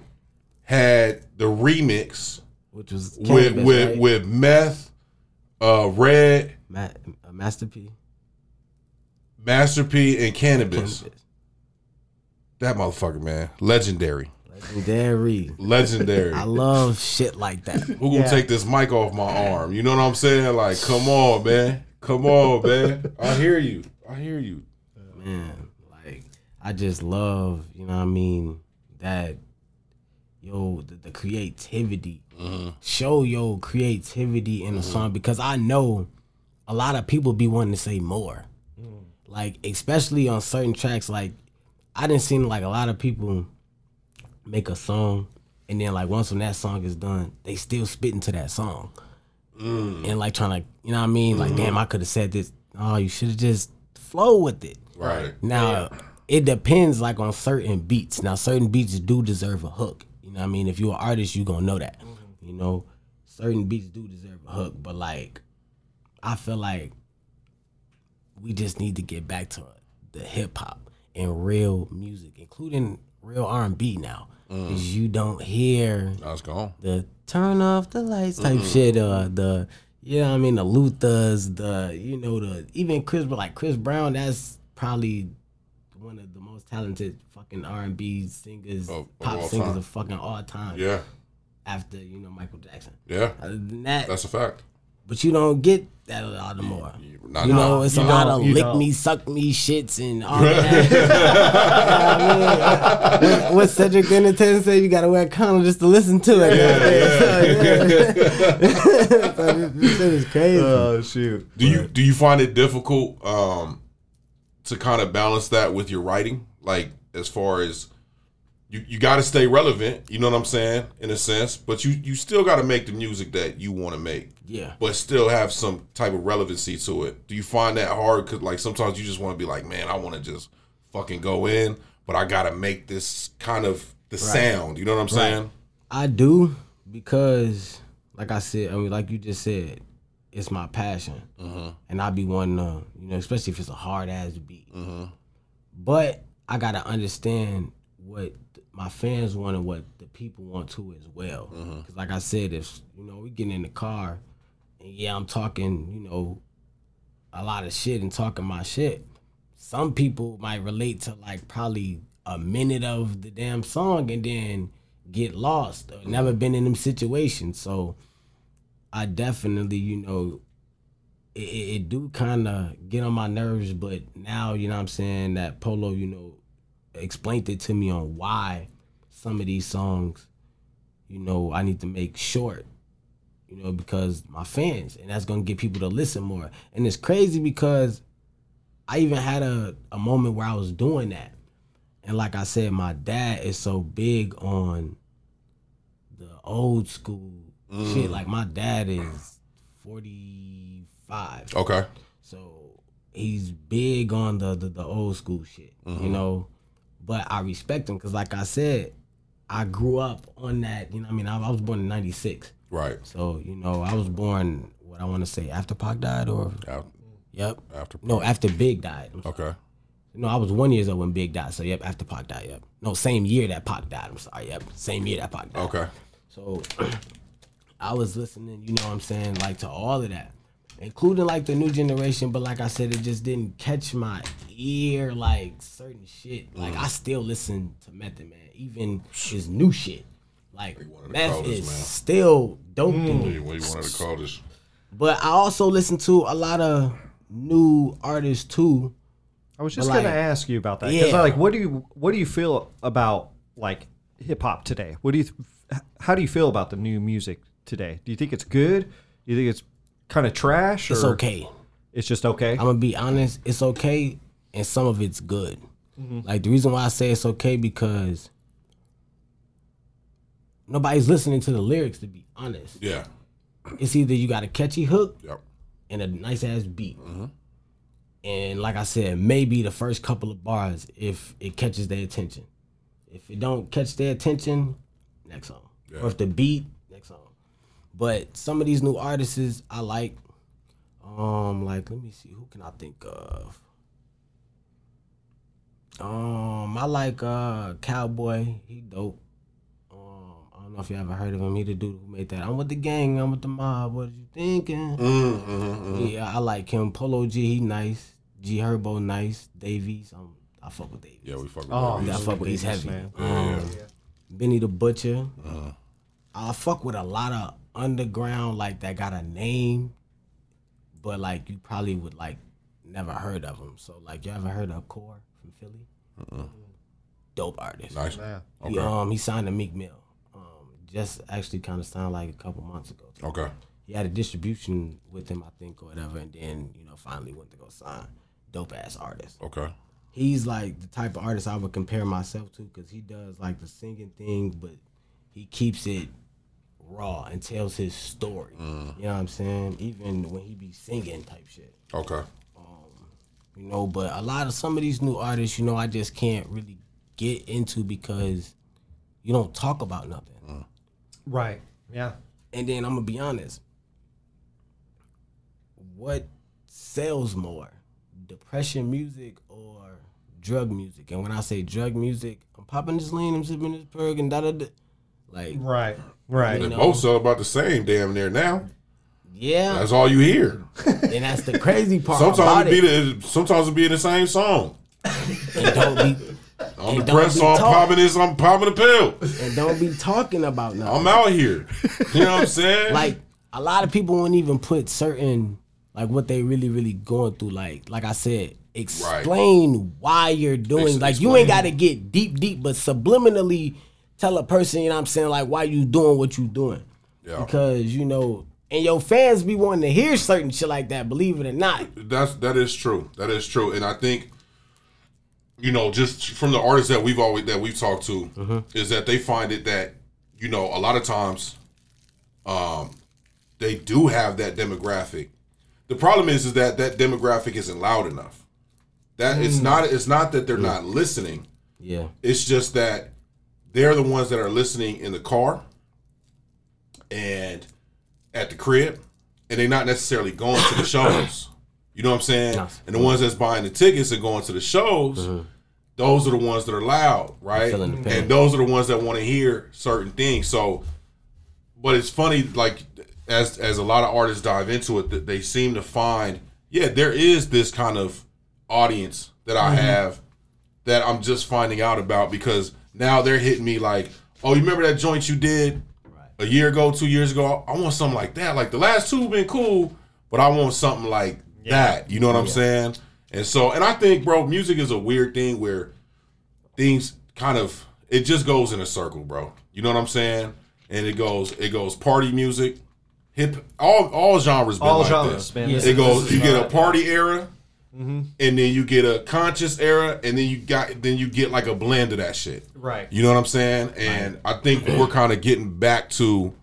had the remix which was with Canibus, with right? with meth, uh, red, Ma- uh, Master P. Master P, and Canibus. Canibus. That motherfucker, man, legendary, Legendary. legendary. I love shit like that. Who gonna Yeah. take this mic off my arm? You know what I'm saying? Like, come on, man. Come on, man. I hear you. I hear you. Man, like I just love, you know what I mean, that yo, the, the creativity. Mm-hmm. Show your creativity in a mm-hmm. song because I know a lot of people be wanting to say more. Mm. Like, especially on certain tracks, like I didn't see like a lot of people make a song and then like once when that song is done, they still spit into that song. Mm. And like trying to, you know what I mean? Like, damn, I could have said this. Oh, you should have just flow with it. Right. Now, it depends like on certain beats. Now, certain beats do deserve a hook. You know what I mean? If you're an artist, you gonna know that. Mm-hmm. You know, certain beats do deserve a hook, but like, I feel like we just need to get back to the hip hop and real music, including real R and B now, because you don't hear Now it's gone. the turn off the lights type shit. Uh, the you know I mean the Luthers, the you know the even Chris, but like Chris Brown, that's probably one of the most talented fucking R and B singers, Of- of pop singers time. of fucking all time. Yeah. After you know Michael Jackson. Yeah. Other than that, That's a fact. but you don't get that a lot more. Not You know, it's you a lot of lick don't. me, suck me shits and all that. You know what I mean? What- what Cedric the Entertainer said, you gotta wear a condom just to listen to it. So, yeah. so this, this shit is crazy. oh shoot Do you do you find it difficult um to kind of balance that with your writing? Like as far as you, you got to stay relevant, you know what I'm saying, in a sense, but you you still got to make the music that you want to make, yeah. but still have some type of relevancy to it. Do you find that hard? Cause like sometimes you just want to be like, man, I want to just fucking go in, but I got to make this kind of the sound. You know what I'm saying? I do because, like I said, I mean, like you just said, it's my passion, mm-hmm. and I be wanting to, you know, especially if it's a hard ass beat. Mm-hmm. But I gotta understand what my fans want and what the people want too as well. Mm-hmm. Because, like I said, if you know we get in the car, and yeah, I'm talking, you know, a lot of shit and talking my shit. Some people might relate to like probably a minute of the damn song and then get lost. Or never been in them situations, so I definitely, you know, it, it, it do kind of get on my nerves. But now, you know, what I'm saying that Polo, you know, explained it to me on why some of these songs, you know, I need to make short you know, because my fans, and that's gonna get people to listen more. And it's crazy because I even had a, a moment where I was doing that. And like I said, my dad is so big on the old school shit. Mm. Like my dad is 45. Okay. So he's big on the the, the old school shit, you mm-hmm. know. But I respect him because, like I said, I grew up on that. You know, what I mean, I, I was born in '96, Right. so you know, I was born what I want to say after Pac died, or Af- yep, After. no, after Big died. I'm sorry. Okay. No, I was one years old when Big died. So yep, after Pac died. Yep. No, same year that Pac died. I'm sorry. Yep, same year that Pac died. Okay. So I was listening, you know what I'm saying, like to all of that, including like the new generation. But like I said, it just didn't catch my ear like certain shit. Like I mm. still listen to Method Man, even his new shit. Like one of Meth coldest, is man. still dope to me. What you wanted to call this? But I also listen to a lot of new artists too. I was just But, gonna like, ask you about that because yeah. like, what do you what do you feel about like hip hop today? What do you th- how do you feel about the new music today? Do you think it's good? Do you think it's kind of trash? Or It's okay. It's just okay. I'm gonna be honest, it's okay, and some of it's good. Mm-hmm. Like the reason why I say it's okay because nobody's listening to the lyrics. To be honest, Yeah. it's either you got a catchy hook Yep. and a nice ass beat, Mm-hmm. and like I said, maybe the first couple of bars if it catches their attention. If it don't catch their attention, next song. Yeah. Or if the beat, next song. But some of these new artists I like. Um, like let me see, who can I think of? Um, I like uh Cowboy. He dope. Um, I don't know if you ever heard of him. He the dude who made that. I'm with the gang. I'm with the mob. What are you thinking? Mm, mm-hmm, Yeah, I like him. Polo G, he nice. G Herbo, nice. Davies, um, I fuck with Davies. Yeah, we fucking. Oh, Yeah, I fuck with. He's heavy. man. Um, Benny the Butcher. Uh-huh. I fuck with a lot of underground like that got a name, but like you probably would like never heard of them. So like you ever heard of Core from Philly? Dope artist. Nice. Yeah. He, Okay. um, he signed to Meek Mill. Um, just actually kind of sounded like a couple months ago. Okay. He had a distribution with him, I think, or whatever, and then you know finally went to go sign. Dope ass artist. Okay. He's like the type of artist I would compare myself to because he does like the singing thing, but he keeps it raw and tells his story. You know what I'm saying? Even when he be singing type shit. Okay. You know, but a lot of some of these new artists, you know, I just can't really get into because you don't talk about nothing. Mm. Right. Yeah. And then I'm gonna be honest. What sells more? Depression music or drug music? And when I say drug music, I'm popping this lean, I'm sipping this perk and da da da. Like, Right. Right. They know. both sell about the same damn near now. Yeah. That's all you hear. and that's the crazy part. Sometimes it be the sometimes it be in the same song. And don't be On the don't press be song, popping this, I'm popping a pill. and don't be talking about nothing. I'm out here. You know what I'm saying? like a lot of people won't even put certain like what they really really going through like like i said explain why you're doing Ex- like you ain't got to get deep deep but subliminally tell a person you know what i'm saying like why you doing what you doing Yeah. because you know and your fans be wanting to hear certain shit like that believe it or not That's that is true. That is true, and I think you know just from the artists that we've always that we've talked to Mm-hmm. is that they find it that you know a lot of times, um, they do have that demographic. The problem is is that that demographic isn't loud enough. That Mm. it's not. It's not that they're not listening. yeah It's just that they're the ones that are listening in the car and at the crib, and they're not necessarily going to the shows. You know what I'm saying? No. And the ones that's buying the tickets and going to the shows, mm-hmm. those are the ones that are loud, right? Feeling the pain. And those are the ones that want to hear certain things. So, but it's funny, like as as a lot of artists dive into it, that they seem to find, yeah, there is this kind of audience that I mm-hmm. have that I'm just finding out about because now they're hitting me like, oh, you remember that joint you did a year ago, two years ago? I want something like that. Like the last two been cool, but I want something like that. You know what I'm saying? And so, and I think, bro, music is a weird thing where things kind of it just goes in a circle, bro. You know what I'm saying? And it goes, it goes party music, hip, all all genres. Been All like genres, this. man. Yeah. This It is- goes. You get a party era, and then you get a conscious era, and then you got then you get like a blend of that shit. Right. You know what I'm saying? And I think we're kind of getting back to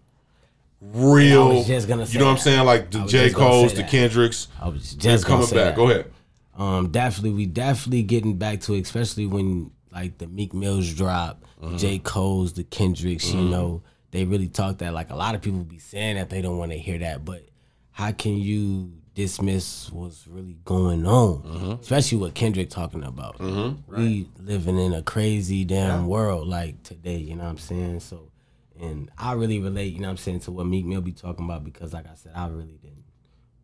real. I was just gonna you say know what I'm saying? Like the J Cole's, the. Kendricks. I was just coming say back. that. Go ahead. Um, definitely, we definitely getting back to, it, especially when like the Meek Mills drop, Mm-hmm. the J Cole's, the Kendricks. You know, they really talk that. Like a lot of people be saying that they don't want to hear that, but how can you dismiss what's really going on? Mm-hmm. Especially what Kendrick talking about. We living in a crazy damn world like today. You know what I'm saying? So. And I really relate, you know what I'm saying, to what Meek Mill be talking about because, like I said, I really didn't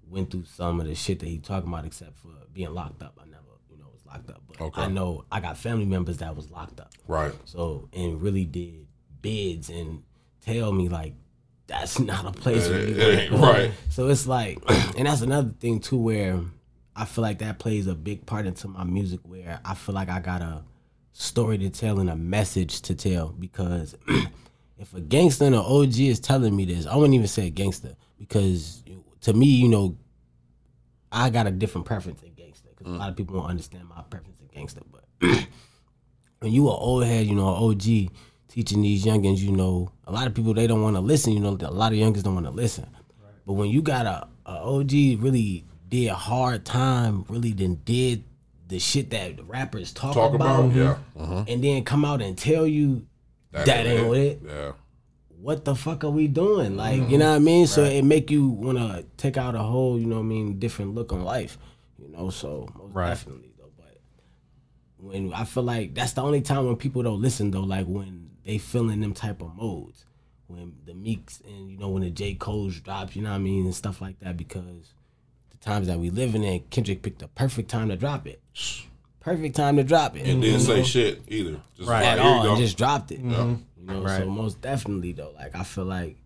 went through some of the shit that he talking about, except for being locked up. I never, you know, was locked up. But Okay. I know I got family members that was locked up. Right. So and really did bids and tell me like that's not a place where you it right. So it's like, and that's another thing too, where I feel like that plays a big part into my music, where I feel like I got a story to tell and a message to tell because if a gangster and an OG is telling me this, I wouldn't even say a gangster because to me, you know, I got a different preference in gangster because a mm. lot of people don't understand my preference in gangster. But when you an old head, you know, an OG teaching these youngins, you know, a lot of people they don't want to listen. You know, a lot of youngins don't want to listen. But when you got a, a OG really did hard time, really then did the shit that the rappers talk, Talk about, about yeah. Uh-huh. and then come out and tell you that, ain't what it Yeah. what the fuck are we doing? Like, you know what I mean? So it make you want to take out a whole, you know what I mean, different look on life. You know, so most Right. definitely though. But when I feel like that's the only time when people don't listen though, like when they feel in them type of modes. When the Meeks and you know when the J. Cole's drops, you know what I mean, and stuff like that, because the times that we living in, Kendrick picked the perfect time to drop it. Perfect time to drop it. And didn't you say know? shit either. Just Right. at all and just dropped it. Yeah. You know, Right. so most definitely though, like I feel like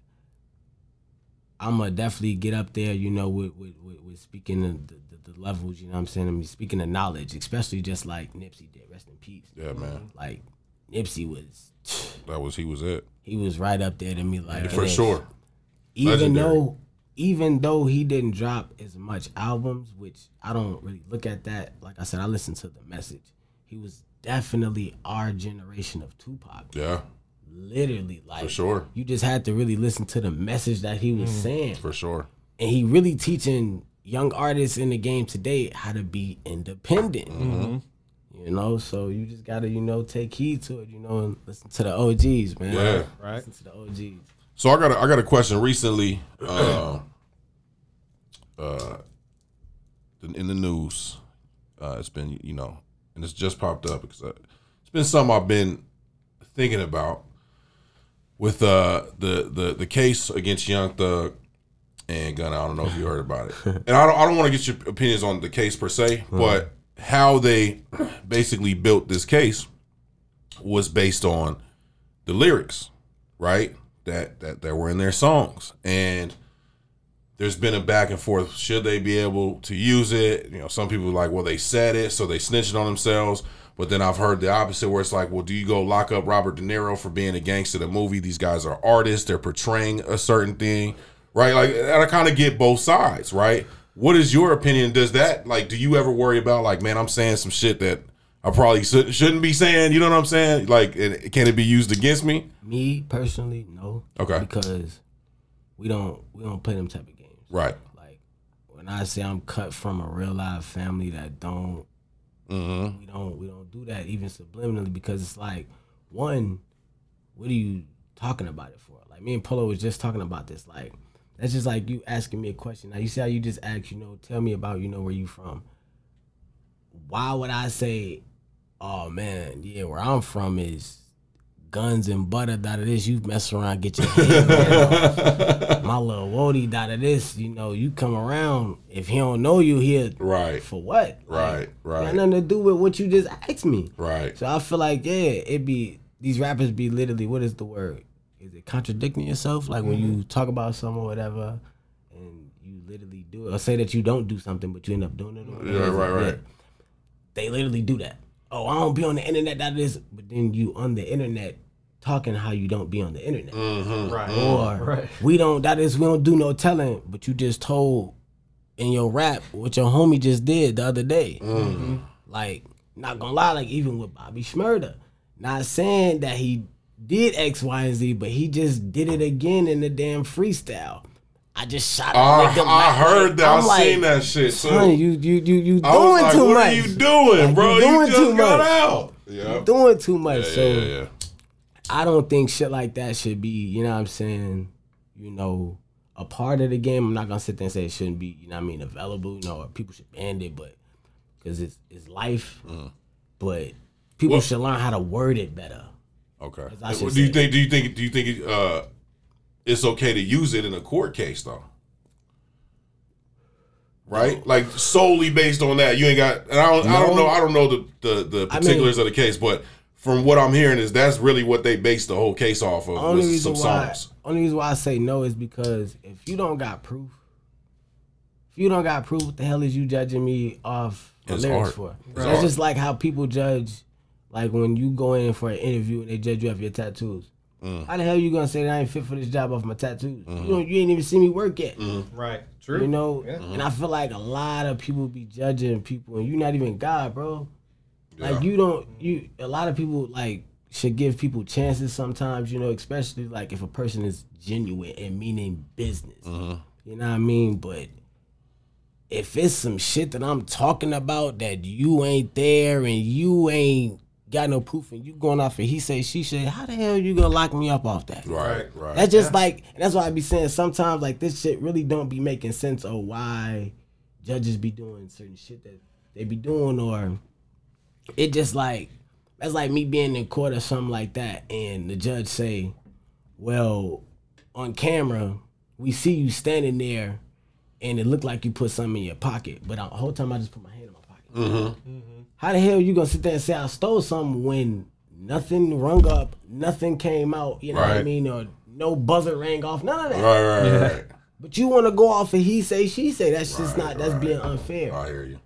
I'ma definitely get up there, you know, with with, with, with speaking of the, the, the levels, you know what I'm saying? I mean speaking of knowledge, especially just like Nipsey did, rest in peace. Yeah, man. Like Nipsey was That was he was it. he was right up there to me like For and sure. even Legendary. though even though he didn't drop as much albums, which I don't really look at that. Like I said, I listened to the message. He was definitely our generation of Tupac. Yeah. literally like For sure. you just had to really listen to the message that he was mm. saying For sure. and he really teaching young artists in the game today how to be independent mm-hmm. You know so you just gotta you know take heed to it you know and listen to the og's man Yeah. Right. listen to the og's So I got a, I got a question recently. Uh, uh, in the news, uh, it's been you know, and it's just popped up because I, it's been something I've been thinking about with uh, the the the case against Young Thug and Gunna. I don't know if you heard about it, and I don't I don't want to get your opinions on the case per se, but how they basically built this case was based on the lyrics right? That that that were in their songs, and there's been a back and forth. Should they be able to use it? You know, some people like, well, they said it, so they snitched on themselves. But then I've heard the opposite, where it's like, well, do you go lock up Robert De Niro for being a gangster in a movie? These guys are artists; they're portraying a certain thing, right? Like, I kind of get both sides, right? What is your opinion? Does that like? Do you ever worry about like, man, I'm saying some shit that I probably shouldn't shouldn't be saying? You know what I'm saying? Like, and can it be used against me? me personally no Okay. because we don't we don't play them type of games Right. like when i say i'm cut from a real live family that don't Mm-hmm. we don't we don't do that even subliminally because it's like one what are you talking about it for? Like me and Polo was just talking about this. Like that's just like you asking me a question. Now you see how you just ask, you know, tell me about you know where you from. Why would I say, oh man, yeah, where I'm from is guns and butter, dot of this, you mess around, get your. My little Wody, dot of this, you know, you come around. If he don't know you, he'll Right. for what? Right, Like, right. Got nothing to do with what you just asked me. Right. So I feel like, yeah, it be these rappers be literally what is the word? Is it contradicting yourself? Like when you talk about something or whatever, and you literally do it, or say that you don't do something, but you end up doing it. or Yeah, right, whatever. right. They literally do that. Oh, I don't be on the internet. That is, but then you on the internet talking how you don't be on the internet. Mm-hmm. Right. Or Right. we don't. That is, we don't do no telling. But you just told in your rap what your homie just did the other day. Mm-hmm. Like, not gonna lie, like even with Bobby Shmurda, not saying that he did X, Y, and Z, but he just did it again in the damn freestyle. I just shot. a I, nigga I back. heard that. I'm I like, seen that shit. Son, you you you you doing like, too what much. are you doing, Like, bro? you You, doing just too got much. out. Yeah. doing too much. Yeah, so yeah, yeah. I don't think shit like that should be, you know what I'm saying, you know, a part of the game. I'm not gonna sit there and say it shouldn't be, you know what I mean, available, you know, or people should ban it, but because it's it's life. Mm. But people Well- should learn how to word it better. Okay. I should What do you think? Do you think? Do you think uh, it's okay to use it in a court case though? Right, like solely based on that, you ain't got. And I don't. I don't know. I don't know the the, the I mean- particulars of the case, but from what I'm hearing is that's really what they based the whole case off of Only was reason some why, songs. only reason why I say no is because if you don't got proof, if you don't got proof, what the hell is you judging me off the lyrics art. for? It's That's just like how people judge, like when you go in for an interview and they judge you off your tattoos. Mm. How the hell you gonna say that I ain't fit for this job off my tattoos? Mm-hmm. You don't, you ain't even see me work yet. Right. True. You know, Mm-hmm. and I feel like a lot of people be judging people, and you're not even God, bro. Yeah. Like you don't you a lot of people like should give people chances sometimes, you know, especially like if a person is genuine and meaning business. Mm-hmm. You know what I mean? But if it's some shit that I'm talking about that you ain't there and you ain't got no proof and you going off and he say she say, how the hell you gonna lock me up off that? Right, right. That's just like, that's why I be saying sometimes like this shit really don't be making sense of why judges be doing certain shit that they be doing, or it just like that's like me being in court or something like that, and the judge say, "Well, on camera we see you standing there, and it looked like you put something in your pocket, but the whole time I just put my hand in my pocket." Mm-hmm. Mm-hmm. How the hell you gonna sit there and say I stole something when nothing rung up, nothing came out, you know what I mean, or no buzzer rang off, none of that. right, right, right. But you want to go off and he say, she say. That's just not. That's right. being unfair. I hear you.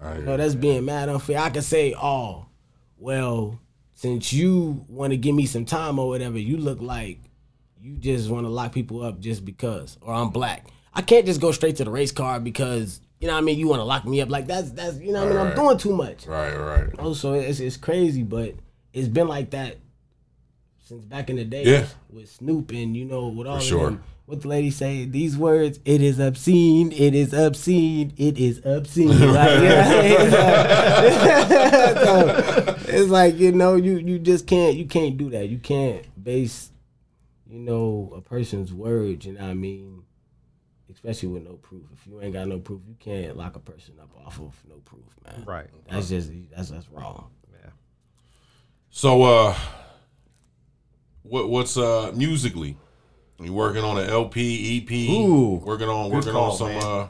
I hear No, you. that's being mad unfair. I can say, oh, well, since you want to give me some time or whatever, you look like you just want to lock people up just because, or I'm black. I can't just go straight to the race car because you know what I mean. You want to lock me up like that's that's you know what I mean. I'm doing too much. Right, right. Oh, also, it's it's crazy, but it's been like that since back in the day Yeah. with Snoop and you know with all of sure. them. What the lady say? These words, it is obscene, it is obscene, it is obscene. Like, you know, so, it's like you know, you you just can't you can't do that. You can't base, you know, a person's words. You know what I mean? Especially with no proof. If you ain't got no proof, you can't lock a person up off of no proof, man. Right. That's just that's that's wrong. Yeah. So, uh, what what's uh musically? You working on an LP, EP? Ooh. working on working call, on some man. uh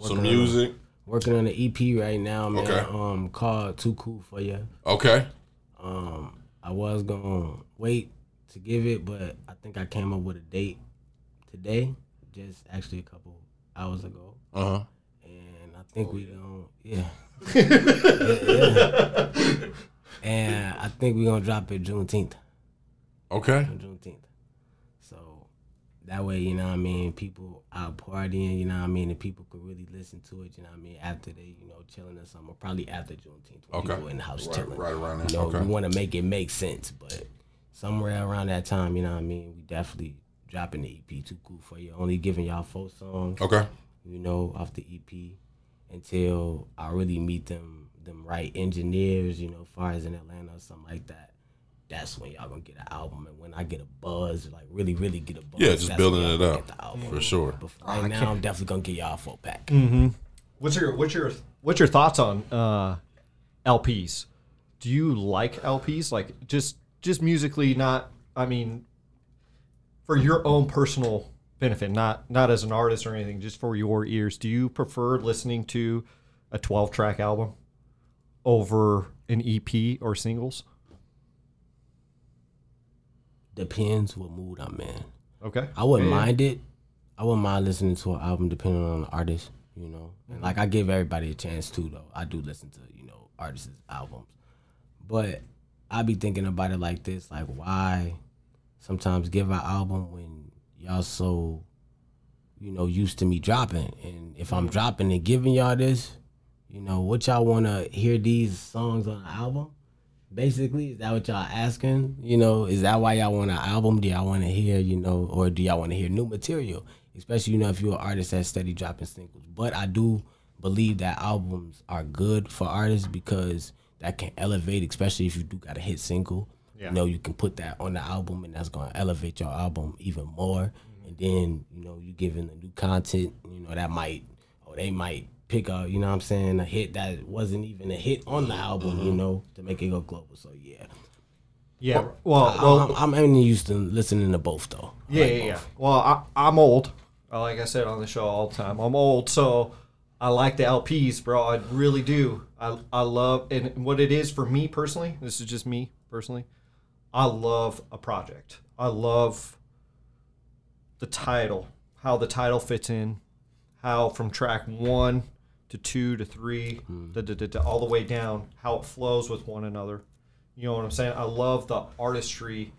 some Working on music. Working on an EP right now, man. Okay. Um, called "Too Cool for You." Okay, Um, I was gonna wait to give it, but I think I came up with a date today, just actually a couple hours ago, uh huh. and I think we gonna yeah. yeah, yeah. And I think we're gonna drop it Juneteenth. Okay, on Juneteenth. So that way, you know what I mean, people out partying, you know what I mean, and people could really listen to it, you know what I mean, after they, you know, chilling or something, or probably after Juneteenth when Okay. people in the house Right- chilling. right around there, You know, okay. we want to make it make sense, but somewhere around that time, you know what I mean, we definitely dropping the EP too cool for you. Only giving y'all four songs okay, you know, off the EP until I really meet them them right engineers, you know, far as in Atlanta or something like that. that's when y'all gonna get an album. And when I get a buzz, like really, really get a buzz. Yeah, just building it up, gonna get the album. for sure. But for right now, I'm definitely gonna get y'all a full pack. Mm-hmm. What's your what's your what's your thoughts on uh, LPs? Do you like LPs? Like just just musically, not I mean, for your own personal benefit, not not as an artist or anything, just for your ears. Do you prefer listening to a 12 track album over an EP or singles? Depends what mood I'm in. Okay, I wouldn't Yeah, yeah. mind it. I wouldn't mind listening to an album depending on the artist, you know. And like I give everybody a chance too though. I do listen to, you know, artists' albums. But I be thinking about it like this, like why sometimes give an album when y'all so, you know, used to me dropping. And if I'm dropping and giving y'all this, you know, what y'all wanna hear these songs on the album? Basically, is that what y'all asking? You know, is that why y'all want an album? Do y'all want to hear, you know, or do y'all want to hear new material? Especially, you know, if you're an artist that's steady dropping singles. But I do believe that albums are good for artists because that can elevate, especially if you do got a hit single. Yeah. You know, you can put that on the album and that's gonna elevate your album even more. And then, you know, you're giving the new content, you know, that might or they might pick up, you know what I'm saying, a hit that wasn't even a hit on the album, you know, to make it go global. So yeah. Yeah, well, I- well, I'm, I'm only used to listening to both though. I Yeah, like yeah, yeah. Well, I, I'm old. Uh, Like I said on the show all the time, I'm old, so I like the LPs, bro. I really do. I, I love, and what it is for me personally, this is just me personally. I love a project. I love the title, how the title fits in, how from track one to two to three, hmm. da, da, da, da, all the way down, how it flows with one another. You know what I'm saying? I love the artistry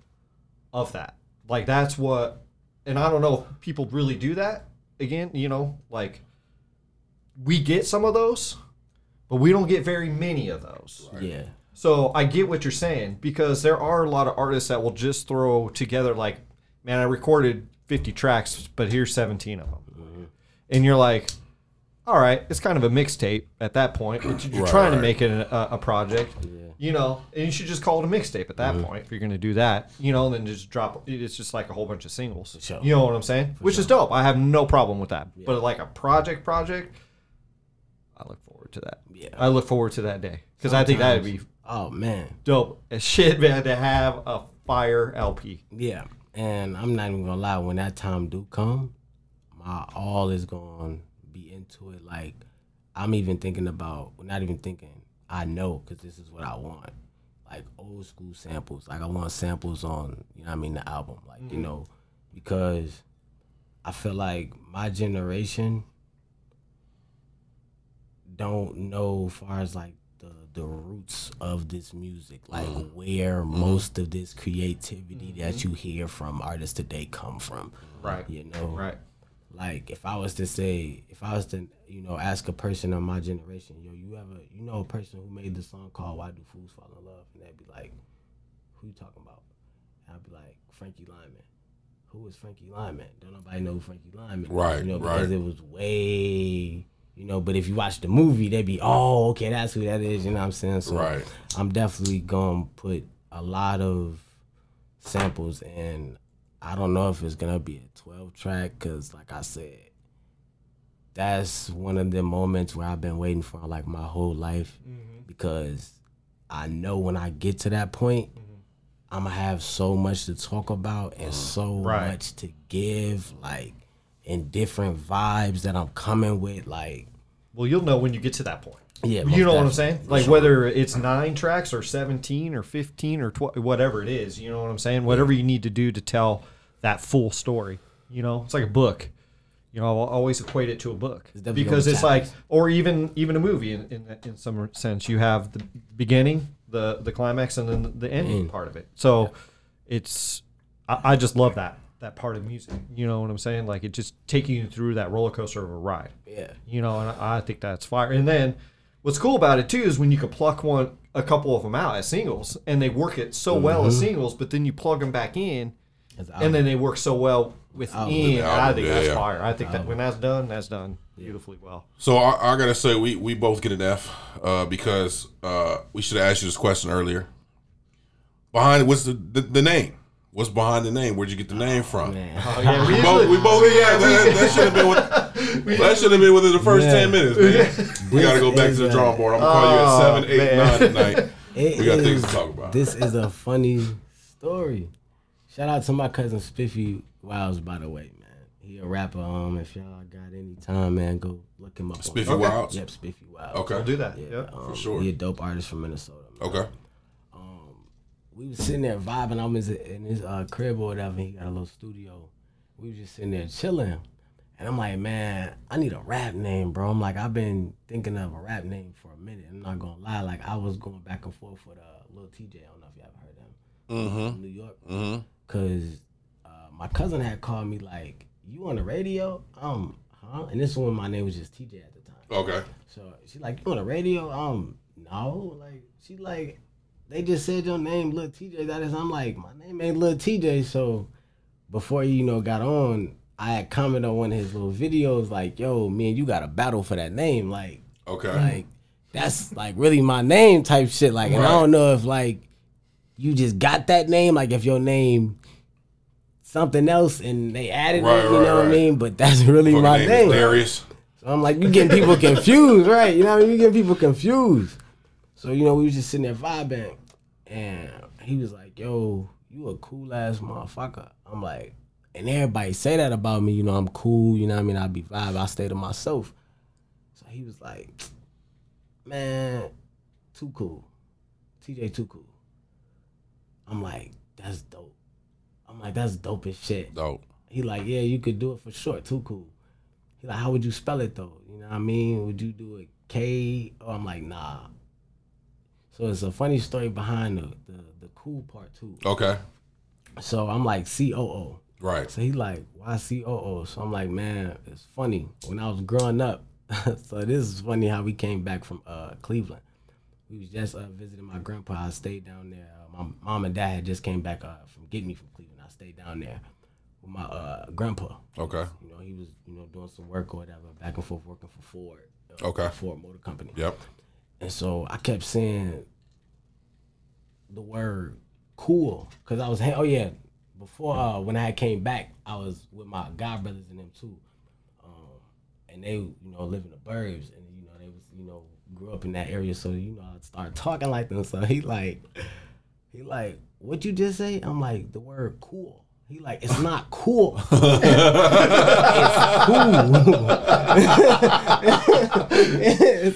of that. Like that's what, and I don't know if people really do that. Again, you know, like we get some of those, but we don't get very many of those. Yeah. So I get what you're saying because there are a lot of artists that will just throw together like, man, I recorded 50 tracks, but here's 17 of them, and you're like, all right, it's kind of a mixtape at that point. You're Right, trying to make it a, a project, you know, and you should just call it a mixtape at that point if you're going to do that, you know, and then just drop. It's just like a whole bunch of singles. sure. You know what I'm saying? Which is dope. I have no problem with that. But like a project, project, I look forward to that. Yeah. I look forward to that day because I think that would be Oh man. dope as shit, man, to have a fire LP. Yeah. And I'm not even gonna lie, when that time do come, my all is gonna be into it. Like I'm even thinking about not even thinking, I know because this is what I want. Like old school samples. Like I want samples on, you know what I mean, the album. Like, you mm-hmm. know, because I feel like my generation don't know far as like the the roots of this music, like mm. where mm. most of this creativity that mm-hmm. you hear from artists today come from. Right. You know, Right. like if I was to say, if I was to, you know, ask a person of my generation, yo, you ever, you know, a person who made the song called "Why Do Fools Fall in Love," and they'd be like, "Who you talking about?" And I'd be like, "Frankie Lymon." Who is Frankie Lymon? Don't nobody know Frankie Lymon. Right, You know, right. because it was way. You know, but if you watch the movie, they'd be, oh, okay, that's who that is. You know what I'm saying? So Right. I'm definitely gonna put a lot of samples, and I don't know if it's gonna be a 12 track, cause like I said, that's one of the moments where I've been waiting for like my whole life, mm-hmm. because I know when I get to that point, mm-hmm. I'm gonna have so much to talk about and mm. so Right. much to give, like, and different vibes that I'm coming with, like. Well, you'll know when you get to that point. Yeah, you know what I'm saying? Like sure. whether it's nine tracks or 17 or 15 or tw- whatever it is, you know what I'm saying? Whatever you need to do to tell that full story. You know, it's like a book. You know, I'll always equate it to a book It's because it's like, or even even a movie in, in in some sense. You have the beginning, the the climax, and then the ending End. part of it. So it's I, I just love that that part of music. You know what I'm saying? Like it just taking you through that roller coaster of a ride Yeah. you know, and I I think that's fire. And then what's cool about it too is when you can pluck one, a couple of them out as singles, and they work it so well Mm-hmm. as singles, but then you plug them back in, and then they work so well within. the I think yeah, that's yeah. fire. I think that when that's done, that's done beautifully well. So I, I gotta say we we both get an F uh, because uh, we should have asked you this question earlier. behind what's the, the the name? What's behind the name? Where'd you get the name from? Oh, yeah, we We both, we both, yeah. That, that should have been with, that should have been within the first Yeah. ten minutes, man. We got to go back to the drawing board. I'm gonna call you at Oh, seven, eight, man. nine tonight. It We got things to talk about. This is a funny story. Shout out to my cousin Spiffy Wiles, by the way, man. He a rapper. Um, if y'all got any time, man, go look him up. Spiffy on Wiles? Yep, Spiffy Wiles. Okay. I'll do that. Yeah, Yeah. um, sure. He a dope artist from Minnesota. man. Okay. We was sitting there vibing. I'm in his, in his uh, crib or whatever. He got a little studio. We was just sitting there chilling, and I'm like, man, I need a rap name, bro. I'm like, I've been thinking of a rap name for a minute. I'm not gonna lie. Like, I was going back and forth with uh, Lil TJ. I don't know if you ever heard of him. Mm-hmm. From New York. Mm-hmm. Cause uh, my cousin had called me like, "You on the radio?" Um, huh? And this is when my name was just TJ at the time. Okay. So she like, you on the radio? Um, no. Like she like, they just said your name, Lil TJ. That is, I'm like, my name ain't Lil TJ. So before you know got on, I had commented on one of his little videos like, yo, man, you got a battle for that name. Like, Okay. like that's like really my name type shit. Like, and I don't know if like you just got that name, like if your name something else and they added Right, it, you right, know what I mean? But that's really Fucking my name name. Darius. So I'm like, you getting people confused, right? You know what I mean? You getting people confused. So, you know, we was just sitting there vibing and he was like, yo, you a cool ass motherfucker. I'm like, and everybody say that about me, you know, I'm cool, you know what I mean? I be vibe, I stay to myself. So he was like, man, too cool. TJ too cool. I'm like, that's dope. I'm like, that's dope as shit. Dope. He like, yeah, you could do it for sure. Too cool. He like, how would you spell it though? You know what I mean? Would you do it K? Oh, I'm like, nah. So it's a funny story behind the the, the cool part too. Okay. So I'm like C O O. Right. So he like, why C O O? So I'm like, man, it's funny. When I was growing up, so this is funny how we came back from uh, Cleveland. We was just uh, visiting my grandpa. I stayed down there. Uh, my mom and dad just came back uh, from getting me from Cleveland. I stayed down there with my uh, grandpa. Okay. You know, he was you know doing some work or whatever, back and forth working for Ford. uh, Okay. Ford Motor Company. Yep. And so I kept saying the word cool because I was oh yeah before uh, when I came back I was with my god brothers and them too, um, and they you know live in the burbs and you know they was you know grew up in that area. So you know I started talking like them. So he like he like what you just say? I'm like the word cool. He like it's not cool. it's cool.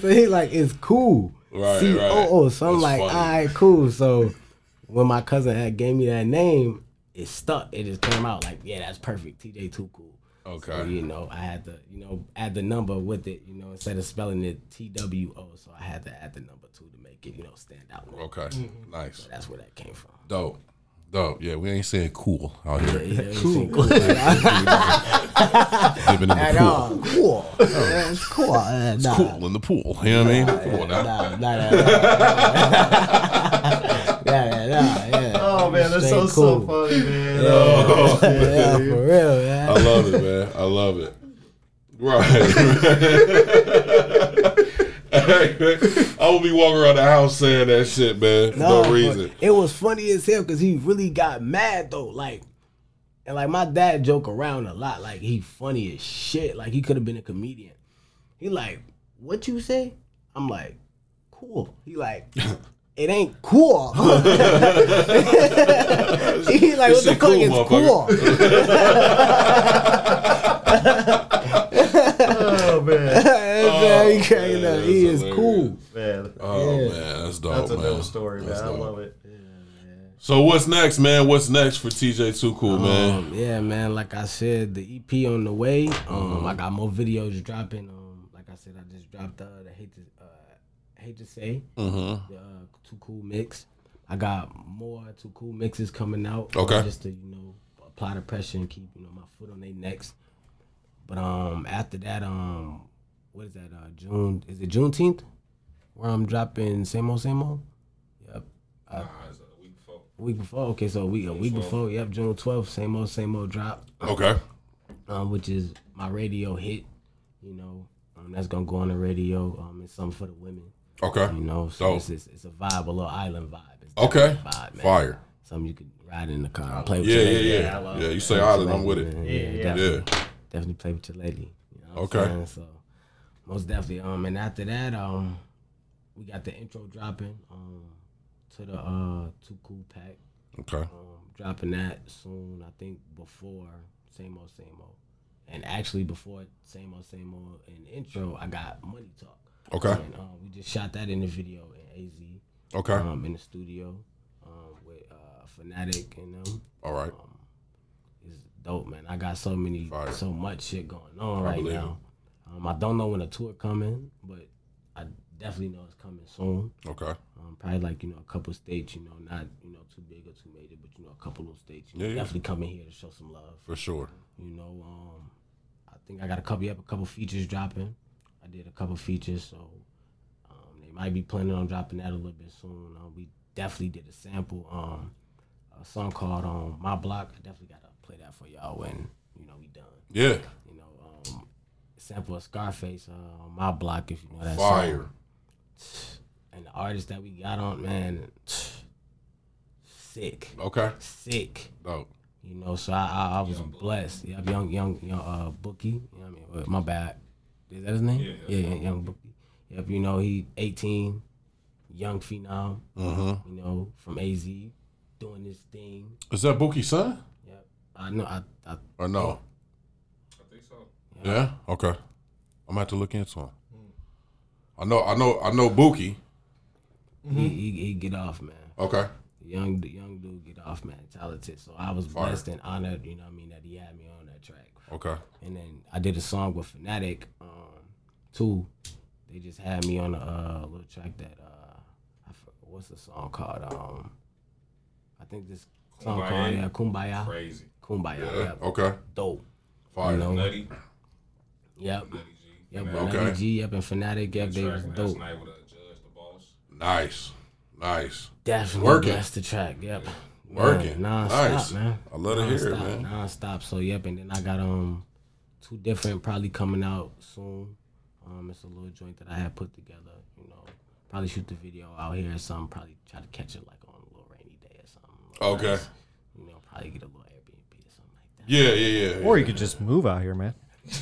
so he like it's cool. Right, C right. So I'm That's like, funny. all right, cool. So when my cousin had gave me that name, it stuck. It just came out like, yeah, that's perfect. TJ too cool. Okay. So, you know, I had to, you know, add the number with it, you know, instead of spelling it T W O. So I had to add the number two to make it, you know, stand out. more. Okay. Mm-hmm. Nice. That's where that came from. Dope. Dope. Yeah, we ain't saying cool out here. Yeah, it's cool. cool. Living in the At pool. all. Cool. It's cool. Uh, nah. Cool in the pool. You know what I mean? Come on now. Nah, nah, nah, nah. yeah, yeah, nah, yeah. Oh man, that's so Straight so funny, man. Yeah, Oh, yeah, dude. for real, man. I love it, man. I love it. Right. I will be walking around the house saying that shit, man, for no, reason. It was funny as hell because he really got mad though. Like, and like my dad joke around a lot. Like he funny as shit. Like he could have been a comedian. He like, what you say? I'm like, cool. He like. It ain't cool. he like, This what the shit fuck cool, is motherfucker. Cool? Oh man, That's he man, up. He that's is cool. man, Oh Yeah. man, that's dope, that's a man. dope story, man. That's I love it. So what's next, man? What's next for TJ Too Cool, man? Um, yeah, man. Like I said, the EP on the way. Um, I got more videos dropping. Um, like I said, I just dropped uh, the hate to uh, hate to say Mm-hmm. the uh, Too Cool mix. I got more Too Cool mixes coming out. Okay. just to you know apply the pressure and keep you know my foot on their necks. But um, after that, um, what is that? Uh, June is it Juneteenth? Where I'm dropping same old same old. Yep. Uh, a week before. Okay, so a week a week before. Yep, June 12th. Same old same old drop. Okay. Um, which is my radio hit. You know, um, that's gonna go on the radio. Um, it's something for the women. Okay. You know, so Dope. it's, it's it's a vibe, a little island vibe. It's Okay. vibe, man. Fire. something you could ride in the car and play with Yeah, your yeah, yeah. Yeah, you say island, I'm with it. man. Yeah, definitely, Yeah. Definitely play with your lady. You know Okay. So most definitely. Um, and after that, um, we got the intro dropping. Um, to the uh Too Cool pack. Okay. Um, dropping that soon. I think before same old same old. And actually before same old same old in the intro, I got Money Talk. Okay. And um, we just shot that in the video in AZ. Okay. Um, in the studio. Um, with uh Fanatic and them. All right. Um, dope, man. I got so many, Fire. so much shit going on I right now. Um, I don't know when a tour coming, but I definitely know it's coming soon. Okay. Um, probably like you know a couple states, you know, not you know too big or too major, but you know a couple of states. You know, Yeah, yeah. definitely coming here to show some love. For sure. You know, um, I think I got a couple, yep, a couple features dropping. I did a couple features, so um, they might be planning on dropping that a little bit soon. Um, we definitely did a sample, um, a song called um, "My Block." I definitely gotta play that for y'all when you know we done. Yeah. You know, um, sample of Scarface, uh, on "My Block." If you know that Fire. song. And the artist that we got on, man, sick, Okay. sick. Dope. You know, so I I, I was blessed. Yeah, young young young uh Bookie. You know what I mean? My bad. Is that his name? Yeah, yeah, young Bookie. Yep, you know he 18, young phenom. Mm-hmm. You know from AZ, doing this thing. Is that Bookie's son Yep, I know. I, I or no? I think so. Yeah. Okay. I'm gonna have to look into him. I know. I know. I know Bookie. he, he he get off, man. Okay. The young the young dude get off, man. Talented. So I was Fire. blessed and honored. You know what I mean that he had me on that track. Okay. And then I did a song with Fanatic, um, too. They just had me on a uh, little track that uh, I for, what's the song called? Um, I think this song Kumbaya. called yeah, Kumbaya. Crazy. Kumbaya. Yeah. Yep. Okay. Dope. Fire. You know. Nutty. Yep. Nutty G. Yep. And Okay. Nutty G. Yep. And Fanatic. Yep. They track was last dope. night with a judge, the boss. Nice. Nice. Definitely Working. That's the track. Yep. Working. Non stop, Nice. man. I love to hear it, Non-stop, man. Non-stop. So yep, and then I got um two different probably coming out soon. Um, it's a little joint that I had put together. You know, probably shoot the video out here or something. Probably try to catch it like on a little rainy day or something. Okay. Nice. You know, probably get a little Airbnb or something like that. Yeah. Yeah. Yeah. Or you could just move out here, man.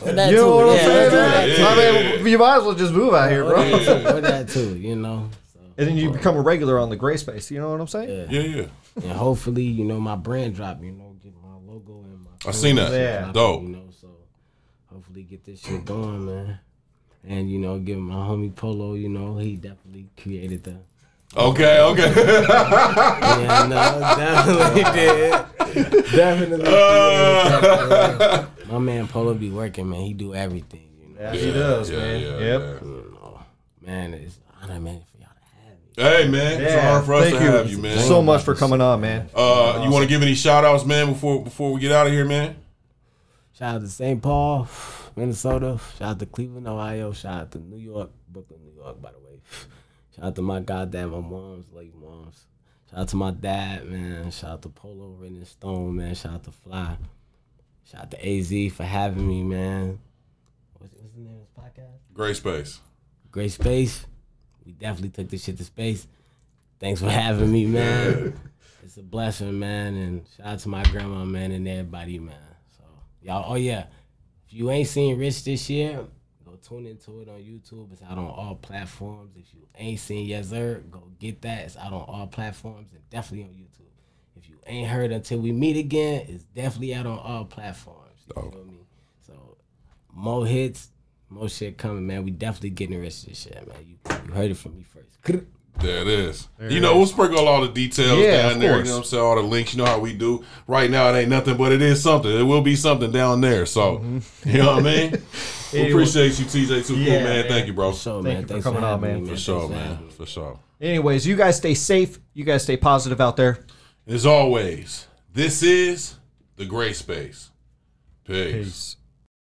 Or that You know too, what I'm yeah, saying? or that Yeah, yeah. I mean, you might as well just move out here, Or bro. that too, or that too, you know. So, And then you become a regular on the gray space. You know what I'm saying? yeah. Yeah. Yeah. and hopefully, you know, my brand drop, you know, get my logo and my. I seen that. Yeah. dropping, Dope. You know, so hopefully get this shit going, man. And you know, give my homie Polo, you know, he definitely created the. Okay. Okay. Yeah, no, definitely did. Definitely. Uh. My man Polo be working, man. He do everything, you know. Yeah, he does, yeah, man. yeah, yep. yeah. You know, man, it's honor, man, for y'all to have me. Hey man, it's Yeah, hard for us thank to you. have you, man. So much for coming on, man. Uh, you want to give any shout outs, man, before before we get out of here, man? Shout out to St. Paul, Minnesota. Shout out to Cleveland, Ohio. Shout out to New York, Brooklyn, New York, by the way. Shout out to my goddamn my moms, late moms. Shout out to my dad, man. Shout out to Polo, Written Stone, man. Shout out to Fly. Shout out to AZ for having me, man. What's, what's the name of this podcast? Great space. Great Space. We definitely took this shit to space. Thanks for having me, man. it's a blessing, man. And shout out to my grandma, man, and everybody, man. So y'all, oh yeah. If you ain't seen Rich this year, tune into it on YouTube. It's out on all platforms. If you ain't seen Yes Sir, go get that. It's out on all platforms and definitely on YouTube. If you ain't heard until we meet again, it's definitely out on all platforms. You Dope. feel me? So more hits, more shit coming, man. We definitely getting the rest of this shit, man. You, you heard it from me first. There it is. you know, we'll sprinkle all the details Yeah, down there. course. You know what I'm saying? All the links. You know how we do. Right now, it ain't nothing, but it is something. It will be something down there. So, Mm-hmm. you know what I mean? we appreciate you, TJ. Too cool, man. man. Thank you, bro. For sure, Thank man. you for coming on, man. For Thanks sure, man. For sure. Anyways, you guys stay safe. You guys stay positive out there. As always, this is the Gray Space. Peace. Peace.